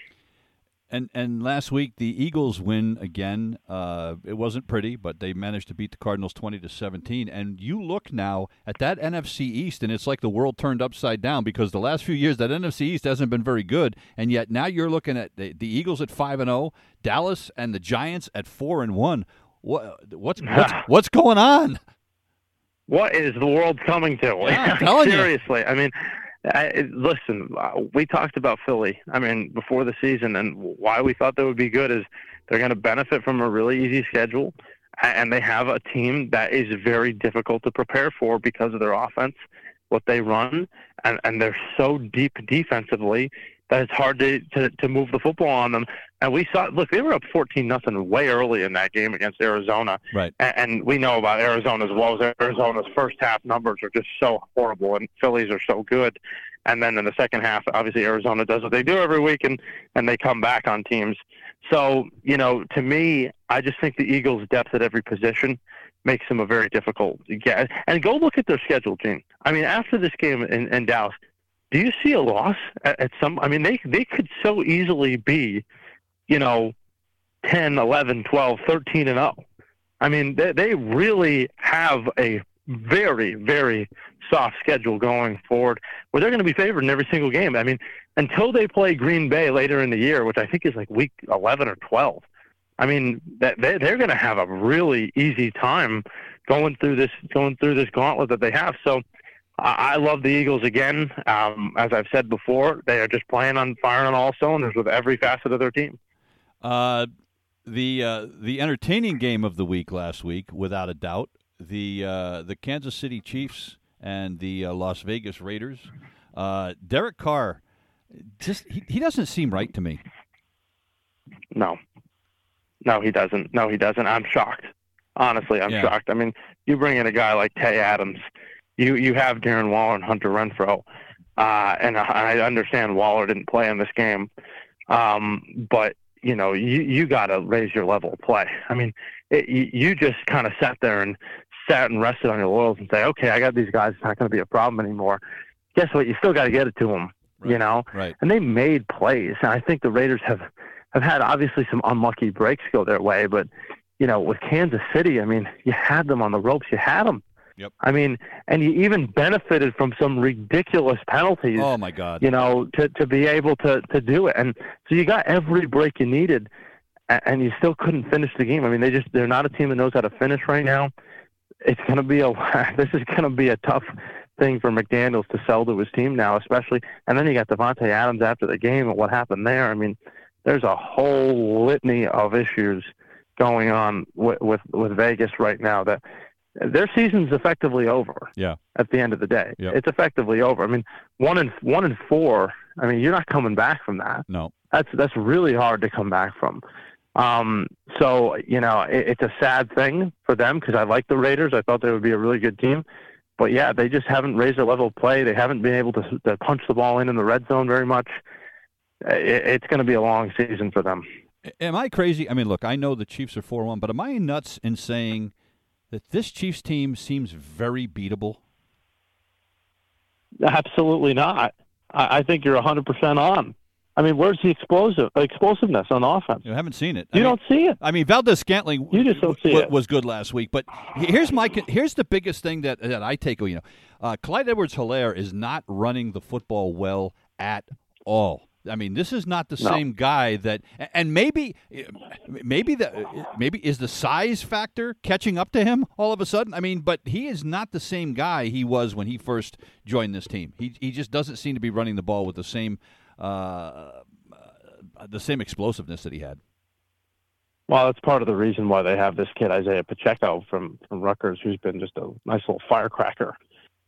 S1: And and last week the Eagles win again. Uh, it wasn't pretty, but they managed to beat the Cardinals twenty to seventeen. And you look now at that NFC East, and it's like the world turned upside down because the last few years that NFC East hasn't been very good, and yet now you're looking at the, the Eagles at five and zero, Dallas and the Giants at four and one. What what's what's, what's going on?
S2: What is the world coming to?
S1: Yeah, I'm telling you.
S2: Seriously, I mean, I, listen, uh, we talked about Philly. I mean, before the season, and why we thought they would be good is they're going to benefit from a really easy schedule, and they have a team that is very difficult to prepare for because of their offense, what they run, and and they're so deep defensively that it's hard to, to to move the football on them. And we saw, look, they were up fourteen nothing way early in that game against Arizona.
S1: Right.
S2: And, and we know about Arizona as well as Arizona's first half numbers are just so horrible, and Phillies are so good. And then in the second half, obviously Arizona does what they do every week, and and they come back on teams. So you know, to me, I just think the Eagles' depth at every position makes them a very difficult get. And go look at their schedule, Gene. I mean, after this game in, in Dallas, do you see a loss at, at some? I mean, they they could so easily be, you know, 10, 11, 12, 13 and 0. I mean, they, they really have a very, very soft schedule going forward where they're going to be favored in every single game. I mean, until they play Green Bay later in the year, which I think is like week 11 or 12. I mean, that they, they're going to have a really easy time going through this going through this gauntlet that they have. So I, love the Eagles again. Um, as I've said before, they are just playing on firing on all cylinders with every facet of their team.
S1: Uh, the uh, the entertaining game of the week last week, without a doubt, the uh, the Kansas City Chiefs and the uh, Las Vegas Raiders. Uh, Derek Carr, just he, he doesn't seem right to me.
S2: No, no, he doesn't. No, he doesn't. I'm shocked. Honestly, I'm
S1: Yeah.
S2: shocked. I mean, you bring in a guy like Tay Adams, you you have Darren Waller and Hunter Renfrow, uh, and I I understand Waller didn't play in this game, um, but you know you you got to raise your level of play. I mean, it, you, you just kind of sat there and sat and rested on your laurels and say, okay, I got these guys. It's not going to be a problem anymore. Guess what? You still got to get it to them. You know,
S1: Right.
S2: and they made plays. And I think the Raiders have have had obviously some unlucky breaks go their way, but you know, with Kansas City, I mean, you had them on the ropes. You had them.
S1: Yep.
S2: I mean, and you even benefited from some ridiculous penalties.
S1: Oh my God.
S2: You know, to to be able to to do it, and so you got every break you needed, and you still couldn't finish the game. I mean, they just they're not a team that knows how to finish right now. It's going to be a this is going to be a tough thing for McDaniels' to sell to his team now, especially. And then you got Davante Adams after the game and what happened there. I mean, there's a whole litany of issues going on with with, with Vegas right now that their season's effectively over.
S1: Yeah.
S2: At the end of the day,
S1: Yep.
S2: it's effectively over. I mean, one and one and four. I mean, you're not coming back from that.
S1: No.
S2: That's that's really hard to come back from. Um, so you know, it, it's a sad thing for them because I like the Raiders. I thought they would be a really good team, but yeah, they just haven't raised their level of play. They haven't been able to, to punch the ball in in the red zone very much. It, it's going to be a long season for them.
S1: Am I crazy? I mean, look, I know the Chiefs are four one, but am I nuts in saying that this Chiefs team seems very beatable?
S2: Absolutely not. I, I think you're 100% on. I mean, where's the explosive explosiveness on offense?
S1: You haven't seen it.
S2: You
S1: mean-
S2: don't see it.
S1: I mean, Valdes-Scantling
S2: You just don't see
S1: w-
S2: it.
S1: was good last week, but here's my here's the biggest thing that that I take. You know, uh, Clyde Edwards-Hilaire is not running the football well at all. I mean, this is not the
S2: No.
S1: same guy that, and maybe, maybe the maybe is the size factor catching up to him all of a sudden. I mean, but he is not the same guy he was when he first joined this team. He he just doesn't seem to be running the ball with the same uh, uh, the same explosiveness that he had.
S2: Well, that's part of the reason why they have this kid Isaiah Pacheco from from Rutgers, who's been just a nice little firecracker.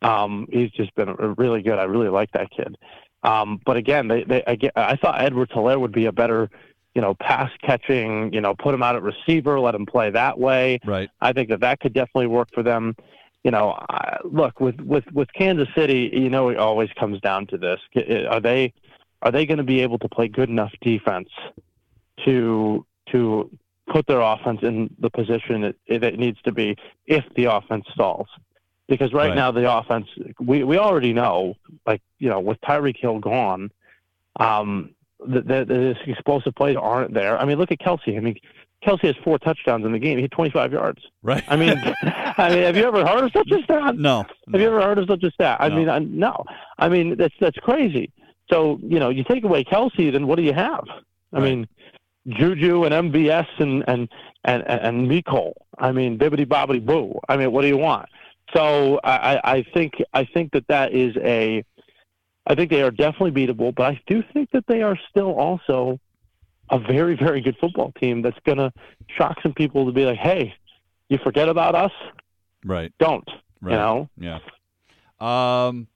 S2: Um, he's just been really good. I really like that kid. Um, but again, they, they again, I thought Edwards Hilaire would be a better, you know, pass catching. You know, put him out at receiver, let him play that way.
S1: Right.
S2: I think that that could definitely work for them. You know, I, look with with with Kansas City, you know, it always comes down to this: are they are they going to be able to play good enough defense to to put their offense in the position it, it needs to be if the offense stalls? Because right,
S1: Right.
S2: now the offense, we we already know, like you know, with Tyreek Hill gone, um, the, the, the explosive plays aren't there. I mean, look at Kelce. I mean, Kelce has four touchdowns in the game. He had 25 yards.
S1: Right.
S2: I mean, I mean, have you ever heard of such a stat?
S1: No.
S2: Have you ever heard of such a stat? I
S1: No.
S2: mean, I, no. I mean, that's that's crazy. So you know, you take away Kelce, then what do you have? I
S1: Right.
S2: mean, Juju and MBS and and and and, and Mecole. I mean, bibbity bobbity boo. I mean, what do you want? So I, I I think I think that that is a. I think they are definitely beatable, but I do think that they are still also a very very good football team that's going to shock some people to be like, hey, you forget about us?
S1: Right.
S2: Don't.
S1: Right.
S2: You know.
S1: Yeah. Um,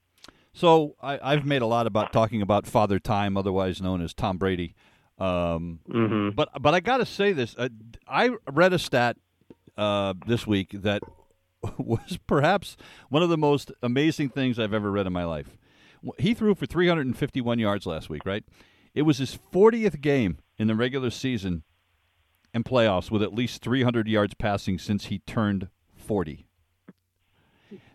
S1: so I, I've made a lot about talking about Father Time, otherwise known as Tom Brady. Um,
S2: hmm
S1: but but I got to say this. Uh, I read a stat uh, this week that was perhaps one of the most amazing things I've ever read in my life. He threw for 351 yards last week, right? It was his 40th game in the regular season and playoffs with at least 300 yards passing since he turned 40.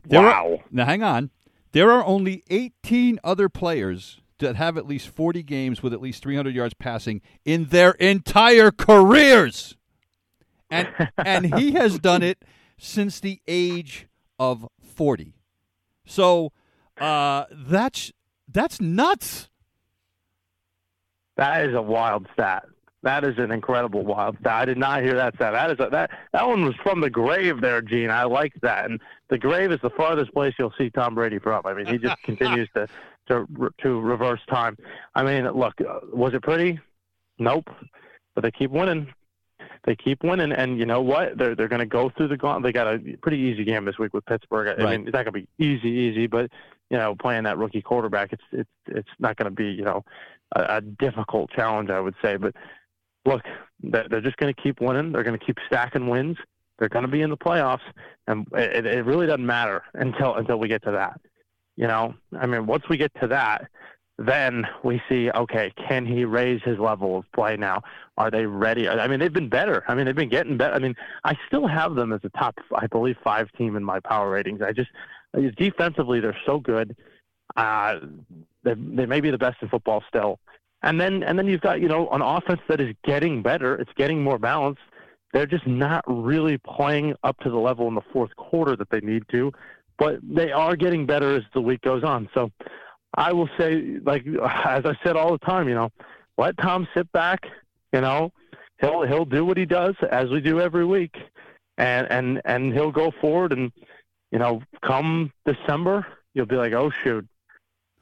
S1: There are-
S2: wow.
S1: now, hang on. There are only 18 other players that have at least 40 games with at least 300 yards passing in their entire careers. And and he has done it since the age of 40. So, uh, that's that's nuts.
S2: That is a wild stat. That is an incredible wild stat. I did not hear that stat. That is a, that that one was from the grave there, Gene. I like that. And the grave is the farthest place you'll see Tom Brady from. I mean, he just continues to to to reverse time. I mean, look, uh, was it pretty? Nope. But they keep winning. They keep winning, and you know what? They're they're going to go through the gauntlet. They got a pretty easy game this week with Pittsburgh. I
S1: Right.
S2: mean, it's not going to be easy, easy, but you know, playing that rookie quarterback, it's it's it's not going to be you know a, a difficult challenge, I would say. But look, they're, they're just going to keep winning. They're going to keep stacking wins. They're going to be in the playoffs, and it, it really doesn't matter until until we get to that. You know, I mean, once we get to that, then we see okay, can he raise his level of play now? Are they ready? I mean, they've been better. I mean, they've been getting better. I mean, I still have them as a top, I believe, five team in my power ratings. I just defensively, they're so good. Uh, they they may be the best in football still. And then and then you've got you know an offense that is getting better. It's getting more balanced. They're just not really playing up to the level in the fourth quarter that they need to, but they are getting better as the week goes on. So I will say, like as I said all the time, you know, let Tom sit back. You know, he'll he'll do what he does as we do every week, and and and he'll go forward. And you know, come December, you'll be like, oh shoot,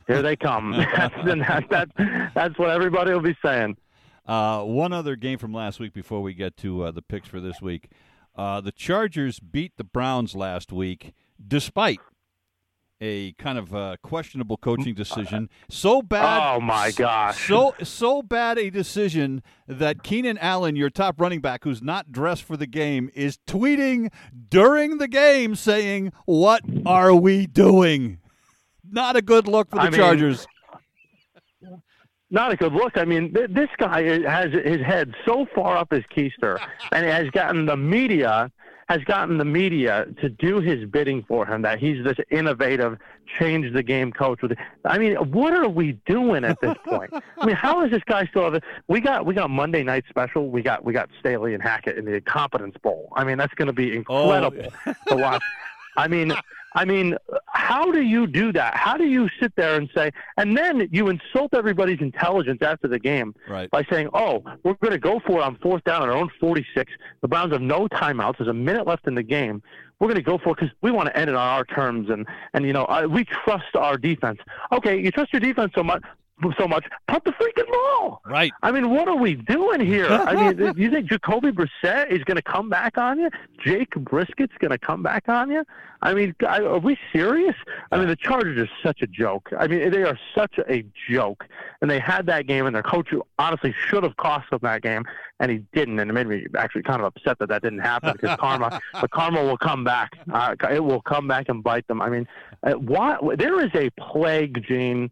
S2: here they come. that's, that, that, that's what everybody will be saying.
S1: Uh, one other game from last week before we get to uh, the picks for this week. Uh, the Chargers beat the Browns last week, despite a kind of uh, questionable coaching decision. So bad.
S2: Oh my gosh.
S1: So so bad a decision that Keenan Allen, your top running back, who's not dressed for the game, is tweeting during the game saying, "What are we doing?" Not a good look for the
S2: I mean,
S1: Chargers.
S2: not a good look. I mean, th- this guy has his head so far up his keister, and has gotten the media has gotten the media to do his bidding for him. That he's this innovative, change the game coach. With, I mean, what are we doing at this point? I mean, how is this guy still? Have we got we got Monday night special. We got we got Staley and Hackett in the Competence Bowl. I mean, that's going to be oh. incredible to watch. I mean, I mean, how do you do that? How do you sit there and say, and then you insult everybody's intelligence after the game
S1: Right.
S2: by saying, "Oh, we're going to go for it on fourth down on our own 46. The Browns have no timeouts. There's a minute left in the game. We're going to go for it because we want to end it on our terms, and and you know uh, we trust our defense. Okay, you trust your defense so much." So much, punt the freaking ball.
S1: Right.
S2: I mean, what are we doing here? I mean, you think Jacoby Brissett is going to come back on you? Jake Brisket's going to come back on you? I mean, are we serious? I mean, the Chargers are such a joke. I mean, they are such a joke. And they had that game, and their coach who honestly should have cost them that game, and he didn't. And it made me actually kind of upset that that didn't happen because karma, the karma will come back. Uh, it will come back and bite them. I mean, uh, why? There is a plague, Gene.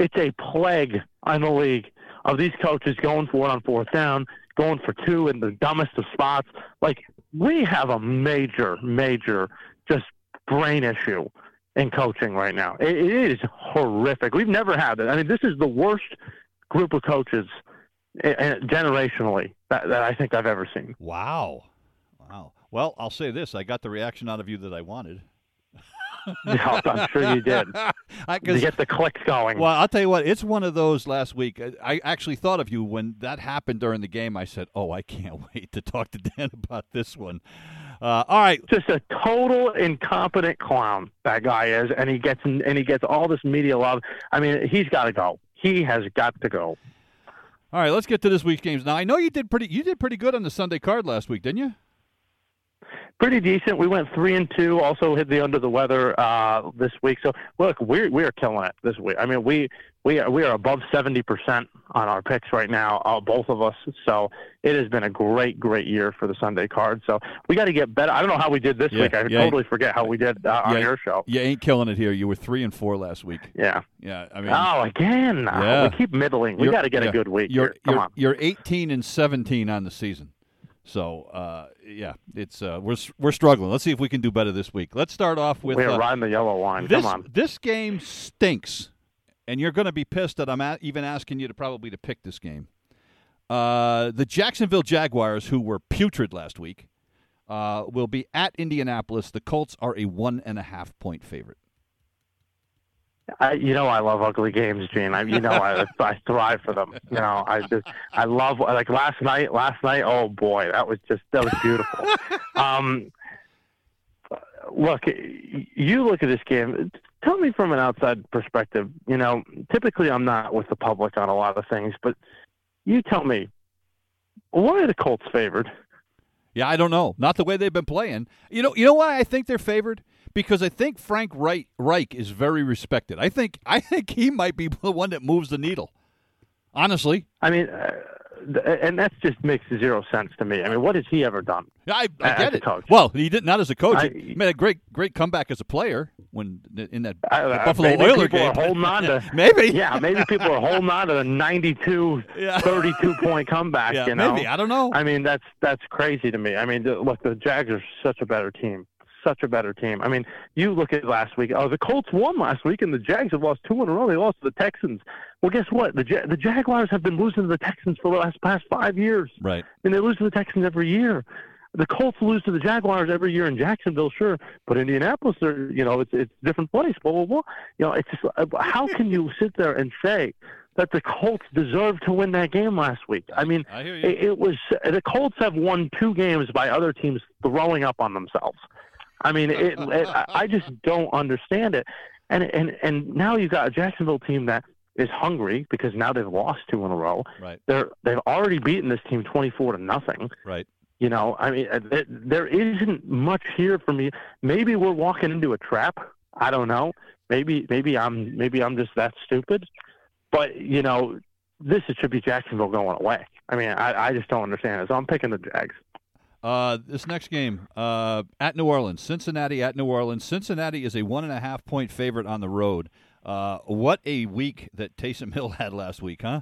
S2: It's a plague on the league of these coaches going for it on fourth down, going for two in the dumbest of spots. Like we have a major, major just brain issue in coaching right now. It, is horrific. We've never had it. I mean, this is the worst group of coaches eh, eh, generationally that, that I think I've ever seen.
S1: Wow. Wow. Well, I'll say this: I got the reaction out of you that I wanted.
S2: Yeah, I'm sure you did.
S1: I, 'cause-
S2: get the clicks going.
S1: well, I'll tell you what. It's one of those last week. I- I actually thought of you when that happened during the game. I said, "Oh, I can't wait to talk to Dan about this one." Uh, all right.
S2: just a total incompetent clown that guy is, and he gets and he gets all this media love. I mean, he's got to go. He has got to go.
S1: All right. Let's get to this week's games. Now, I know you did pretty. You did pretty good on the Sunday card last week, didn't you?
S2: Pretty decent. We went three and two. Also hit the under the weather uh, this week. So look, we're we are killing it this week. I mean, we we are we are above seventy percent on our picks right now, uh, both of us. So it has been a great great year for the Sunday card. So we got to get better. I don't know how we did this
S1: Yeah,
S2: week. I totally forget how we did uh, on your show.
S1: You ain't killing it here. You were three and four last week.
S2: Yeah.
S1: Yeah. I mean,
S2: Oh, again.
S1: Yeah.
S2: We keep middling. We got to get
S1: yeah.
S2: a good week.
S1: you're
S2: here. Come
S1: you're,
S2: on.
S1: you're 18 and 17 on the season. So uh, yeah, it's uh, we're we're struggling. Let's see if we can do better this week. Let's start off with
S2: we're
S1: uh,
S2: riding the yellow line.
S1: this.
S2: Come on.
S1: This game stinks, and you're going to be pissed that I'm at, even asking you to probably to pick this game. Uh, the Jacksonville Jaguars, who were putrid last week, uh, will be at Indianapolis. The Colts are a one and a half point favorite.
S2: I, you know, I love ugly games, Gene. I, you know, I, I thrive for them. You know, I just, I love like last night. Last night, oh boy, that was just that was beautiful. um, look, you look at this game. Tell me from an outside perspective. You know, typically I'm not with the public on a lot of things, but you tell me, why are the Colts favored?
S1: Yeah, I don't know. Not the way they've been playing. You know, you know why I think they're favored? Because I think Frank Reich, Reich is very respected. I think I think he might be the one that moves the needle. Honestly,
S2: I mean, uh, and that just makes zero sense to me. I mean, what has he ever done?
S1: I, I get it.
S2: coach?
S1: Well, he did not as a coach.
S2: I-
S1: he made a great great comeback as a player when in that
S2: I-
S1: the Buffalo
S2: maybe
S1: Oiler
S2: people
S1: game.
S2: are holding on to
S1: maybe.
S2: yeah, maybe people are holding on to the 92,
S1: Yeah.
S2: 32 point comeback.
S1: Yeah,
S2: you know,
S1: maybe. I don't know.
S2: I mean, that's that's crazy to me. I mean, look, the Jags are such a better team, such a better team. I mean, you look at last week. Oh, the Colts won last week, and the Jags have lost two in a row. They lost to the Texans. Well, guess what? The Ja- the Jaguars have been losing to the Texans for the last past five years.
S1: right.
S2: I mean, they lose to the Texans every year. The Colts lose to the Jaguars every year in Jacksonville, sure, but Indianapolis, they're, you know, it's it's a different place. Blah blah blah. You know, it's just uh, how can you sit there and say that the Colts deserved to win that game last week? I mean,
S1: I
S2: it, it was the Colts have won two games by other teams throwing up on themselves. I mean, it, it, I just don't understand it. And and and now you've got a Jacksonville team that is hungry because now they've lost two in a row.
S1: Right.
S2: They're they've already beaten this team twenty four to nothing.
S1: Right.
S2: You know, I mean, uh, th- there isn't much here for me. Maybe we're walking into a trap. I don't know. Maybe maybe I'm maybe I'm just that stupid. But you know, this should be Jacksonville going away. I mean, I, I just don't understand it. So I'm picking the Jags.
S1: Uh, this next game uh, at New Orleans, Cincinnati at New Orleans. Cincinnati is a one and a half point favorite on the road. Uh, what a week that Taysom Hill had last week, huh?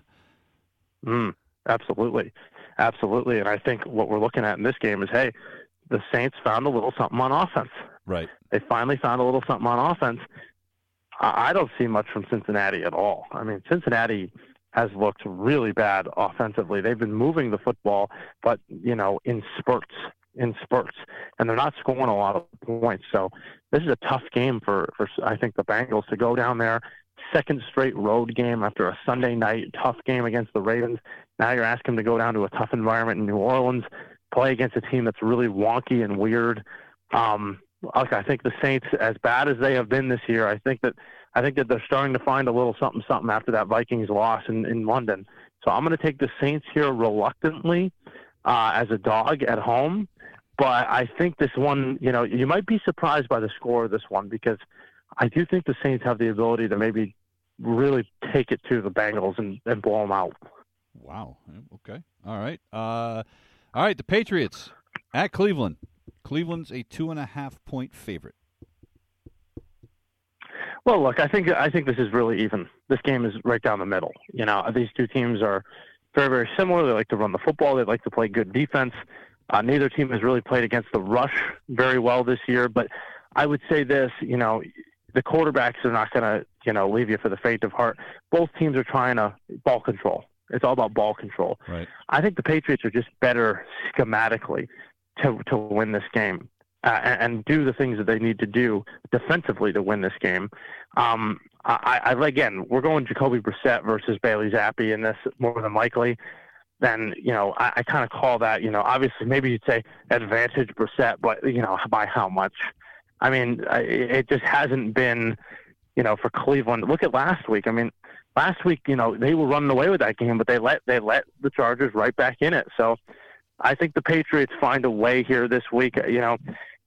S2: Mm, absolutely, absolutely. And I think what we're looking at in this game is, hey, the Saints found a little something on offense.
S1: Right.
S2: They finally found a little something on offense. I I don't see much from Cincinnati at all. I mean, Cincinnati has looked really bad offensively. They've been moving the football, but you know, in spurts, in spurts, and they're not scoring a lot of points. So this is a tough game for for I think the Bengals to go down there. Second straight road game after a Sunday night tough game against the Ravens. Now you're asking them to go down to a tough environment in New Orleans, play against a team that's really wonky and weird. Um, I think the Saints, as bad as they have been this year, I think that I think that they're starting to find a little something something after that Vikings loss in, in London. So I'm going to take the Saints here reluctantly uh, as a dog at home. But I think this one, you know, you might be surprised by the score of this one because I do think the Saints have the ability to maybe really take it to the Bengals and, and blow them out.
S1: Wow. Okay. All right. Uh, all right. The Patriots at Cleveland. Cleveland's a two and a half point favorite.
S2: Well, look, I think I think this is really even. This game is right down the middle. You know, these two teams are very very similar. They like to run the football. They like to play good defense. Uh, neither team has really played against the rush very well this year. But I would say this, you know, the quarterbacks are not going to you know leave you for the faint of heart. Both teams are trying to ball control. It's all about ball control.
S1: Right.
S2: I think the Patriots are just better schematically to to win this game uh, and, do the things that they need to do defensively to win this game. Um, I, I again, we're going Jacoby Brissett versus Bailey Zappe in this more than likely. Then you know, I, I kind of call that. You know, obviously maybe you'd say advantage Brissett, but you know, by how much? I mean, I- it just hasn't been. You know, for Cleveland, look at last week. I mean, last week, you know, they were running away with that game, but they let they let the Chargers right back in it. So I think the Patriots find a way here this week. You know,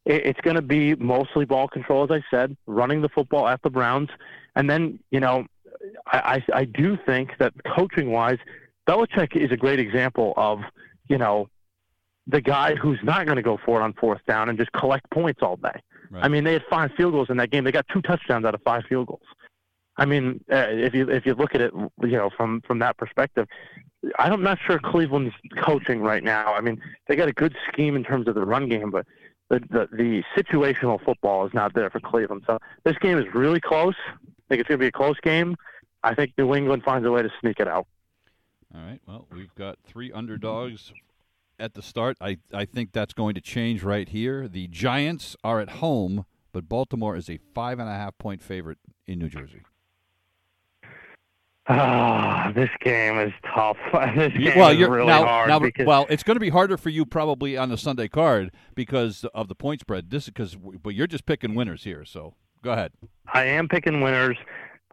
S2: it, it's going to be mostly ball control, as I said, running the football at the Browns, and then you know, I I, I do think that coaching wise, Belichick is a great example of you know the guy who's not going to go for it on fourth down and just collect points all day.
S1: Right.
S2: I mean, they had five field goals in that game. They got two touchdowns out of five field goals. I mean, uh, if you if you look at it, you know, from from that perspective, I'm not sure Cleveland's coaching right now. I mean, they got a good scheme in terms of the run game, but the the, the situational football is not there for Cleveland. So this game is really close. I think it's going to be a close game. I think New England finds a way to sneak it out.
S1: All right. Well, we've got three underdogs at the start. I, I think that's going to change right here. The Giants are at home, but Baltimore is a five and a half point favorite in New Jersey.
S2: Ah, this game is tough. This game
S1: well,
S2: is
S1: you're,
S2: really
S1: now,
S2: hard
S1: now,
S2: because
S1: well, it's going to be harder for you probably on the Sunday card because of the point spread. This is because, but you're just picking winners here. So go ahead.
S2: I am picking winners.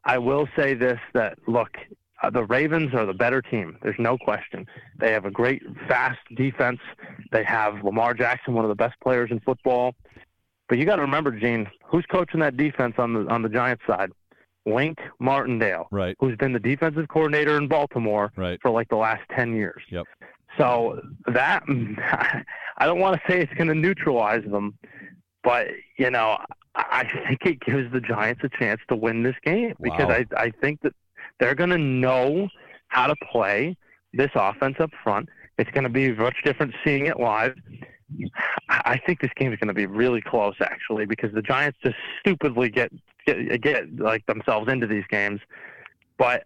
S2: I will say this: that look, uh, the Ravens are the better team. There's no question. They have a great, fast defense. They have Lamar Jackson, one of the best players in football. But you got to remember, Gene, who's coaching that defense on the on the Giants side? Wink Martindale,
S1: Right.
S2: who's been the defensive coordinator in Baltimore
S1: Right.
S2: for like the last 10 years.
S1: Yep.
S2: So that, I don't want to say it's going to neutralize them, but, you know, I think it gives the Giants a chance to win this game because
S1: Wow.
S2: I, I think that they're going to know how to play this offense up front. It's going to be much different seeing it live. I think this game is going to be really close, actually, because the Giants just stupidly get get, get like themselves into these games. But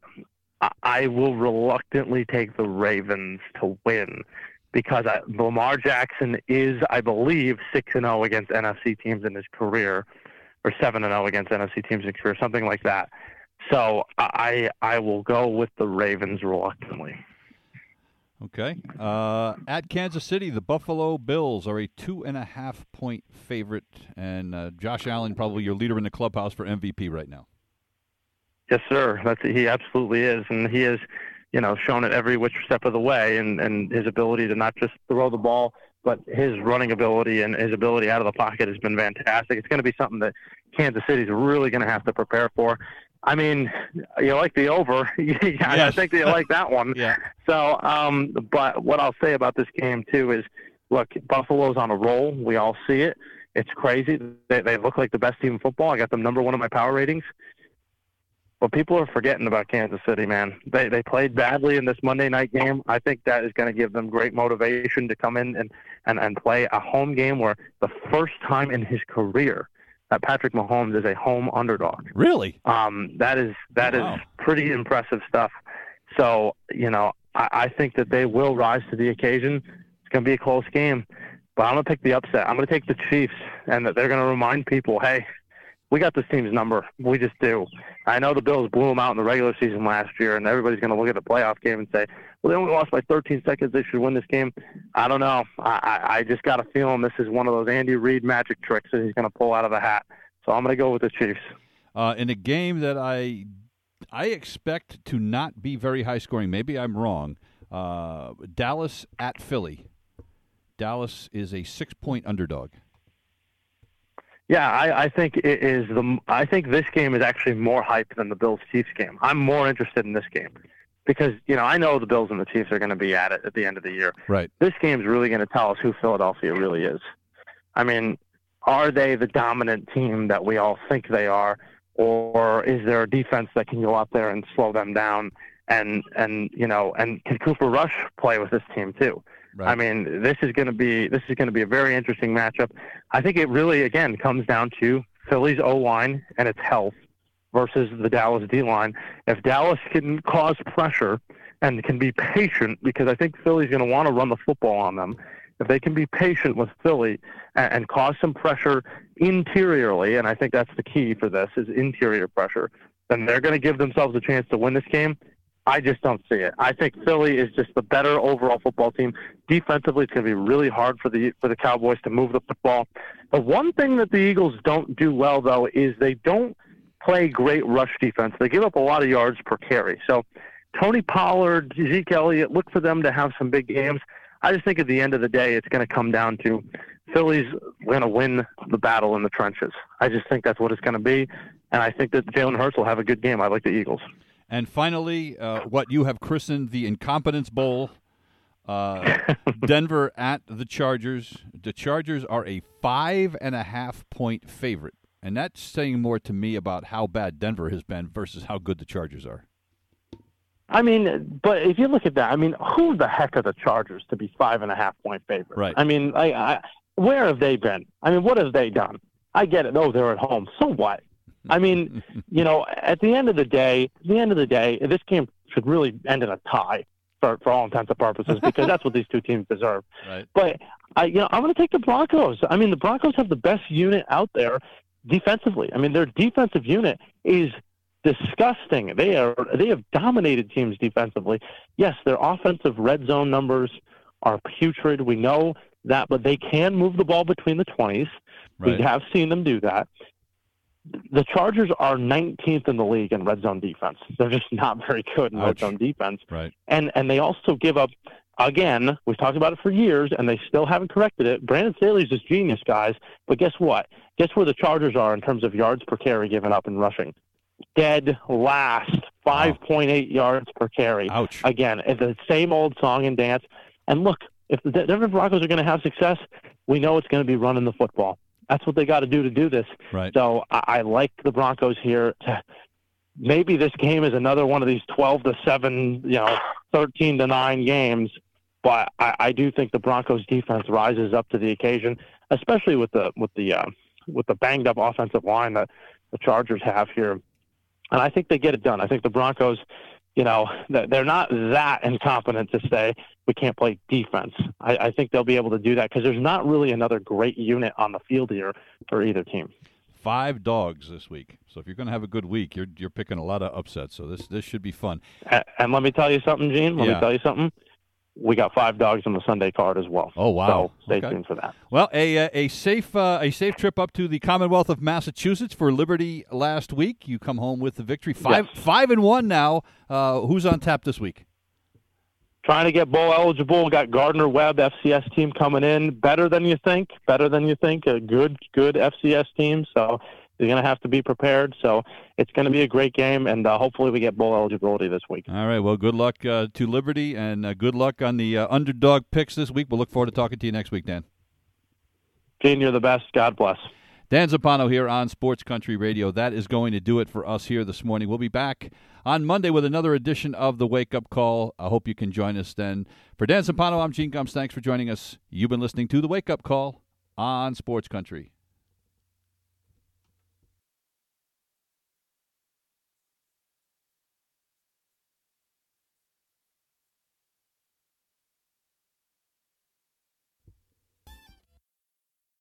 S2: I- I will reluctantly take the Ravens to win because I, Lamar Jackson is, I believe, six and zero against NFC teams in his career, or seven and zero against NFC teams in his career, something like that. So I I will go with the Ravens reluctantly.
S1: Okay. Uh, at Kansas City, the Buffalo Bills are a two and a half point favorite, and uh, Josh Allen probably your leader in the clubhouse for MVP right now.
S2: Yes, sir. That's he absolutely is, and he has, you know, shown it every which step of the way, and and his ability to not just throw the ball, but his running ability and his ability out of the pocket has been fantastic. It's going to be something that Kansas City's really going to have to prepare for. I mean, you like the over. I think they like that one.
S1: Yeah.
S2: So, um, but what I'll say about this game too is, look, Buffalo's on a roll. We all see it. It's crazy. They they look like the best team in football. I got them number one in my power ratings. But people are forgetting about Kansas City, man. They they played badly in this Monday night game. I think that is going to give them great motivation to come in and, and, and play a home game where the first time in his career that Patrick Mahomes is a home underdog.
S1: Really?
S2: Um, that is that is
S1: Wow.
S2: pretty impressive stuff. So you know, I, I think that they will rise to the occasion. It's going to be a close game, but I'm going to pick the upset. I'm going to take the Chiefs, and that they're going to remind people, hey, we got this team's number. We just do. I know the Bills blew them out in the regular season last year, and everybody's going to look at the playoff game and say, well, they only lost by 13 seconds. They should win this game. I don't know. I, I, just got a feeling this is one of those Andy Reid magic tricks that he's going to pull out of the hat. So I'm going to go with the Chiefs.
S1: Uh, in a game that I I expect to not be very high scoring. Maybe I'm wrong. Uh, Dallas at Philly. Dallas is a six point underdog.
S2: Yeah, I, I think it is the. I think this game is actually more hype than the Bills Chiefs game. I'm more interested in this game because you know I know the Bills and the Chiefs are going to be at it at the end of the year.
S1: Right.
S2: This game's really going to tell us who Philadelphia really is. I mean, are they the dominant team that we all think they are, or is there a defense that can go out there and slow them down? And and you know, and can Cooper Rush play with this team too?
S1: Right.
S2: I mean, this is going to be this is going to be a very interesting matchup. I think it really again comes down to Philly's O line and its health versus the Dallas D line. If Dallas can cause pressure and can be patient, because I think Philly's going to want to run the football on them. If they can be patient with Philly and, and cause some pressure interiorly, and I think that's the key for this is interior pressure, then they're going to give themselves a chance to win this game. I just don't see it. I think Philly is just the better overall football team. Defensively, it's going to be really hard for the for the Cowboys to move the football. The one thing that the Eagles don't do well, though, is they don't play great rush defense. They give up a lot of yards per carry. So Tony Pollard, Zeke Elliott, look for them to have some big games. I just think at the end of the day, it's going to come down to Philly's going to win the battle in the trenches. I just think that's what it's going to be, and I think that Jalen Hurts will have a good game. I like the Eagles.
S1: And finally, uh, what you have christened the Incompetence Bowl. Uh, Denver at the Chargers. The Chargers are a five and a half point favorite and that's saying more to me about how bad Denver has been versus how good the Chargers are.
S2: I mean, but if you look at that, I mean, who the heck are the Chargers to be five and a half point favorites?
S1: Right.
S2: I mean, I, I, where have they been? I mean, what have they done? I get it. Oh, they're at home. So what? I mean, you know, at the end of the day, at the end of the day, this game should really end in a tie for, for all intents and purposes because that's what these two teams deserve.
S1: Right.
S2: But I, you know, I'm going to take the Broncos. I mean, the Broncos have the best unit out there defensively. I mean, their defensive unit is disgusting. They are they have dominated teams defensively. Yes, their offensive red zone numbers are putrid. We know that, but they can move the ball between the 20s.
S1: Right.
S2: We have seen them do that. The Chargers are 19th in the league in red zone defense. They're just not very good in red zone defense.
S1: Right.
S2: And and they also give up again, we've talked about it for years and they still haven't corrected it. Brandon Staley's just genius, guys. But guess what? Guess where the Chargers are in terms of yards per carry given up in rushing? Dead last, 5.8 yards per carry.
S1: Ouch.
S2: Again, it's the same old song and dance. And look, if the Denver Broncos are going to have success, we know it's going to be running the football. That's what they got to do to do this.
S1: Right.
S2: So I, I like the Broncos here. Maybe this game is another one of these twelve to seven, you know, thirteen to nine games. But I, I do think the Broncos defense rises up to the occasion, especially with the with the uh, with the banged up offensive line that the Chargers have here. And I think they get it done. I think the Broncos, you know, they're not that incompetent to say we can't play defense. I, I think they'll be able to do that because there's not really another great unit on the field here for either team.
S1: Five dogs this week. So if you're going to have a good week, you're you're picking a lot of upsets. So this this should be fun.
S2: And let me tell you something, Gene. Let
S1: Yeah.
S2: me tell you something. We got five dogs on the Sunday card as well.
S1: Oh, wow.
S2: So stay
S1: Okay.
S2: tuned for that.
S1: Well, a uh, a safe uh, a safe trip up to the Commonwealth of Massachusetts for Liberty last week. You come home with the victory. Five
S2: Yes.
S1: five and one now. Uh, who's on tap this week?
S2: Trying to get bowl eligible. Got Gardner Webb FCS team coming in. Better than you think. Better than you think. A good good FCS team. So they're going to have to be prepared. So it's going to be a great game, and uh, hopefully we get bowl eligibility this week.
S1: All right. Well, good luck uh, to Liberty, and uh, good luck on the uh, underdog picks this week. We'll look forward to talking to you next week, Dan.
S2: Gene, you're the best. God bless.
S1: Dan Zappano here on Sports Country Radio. That is going to do it for us here this morning. We'll be back on Monday with another edition of the Wake Up Call. I hope you can join us then. For Dan Zappano, I'm Gene Gums. Thanks for joining us. You've been listening to the Wake Up Call on Sports Country.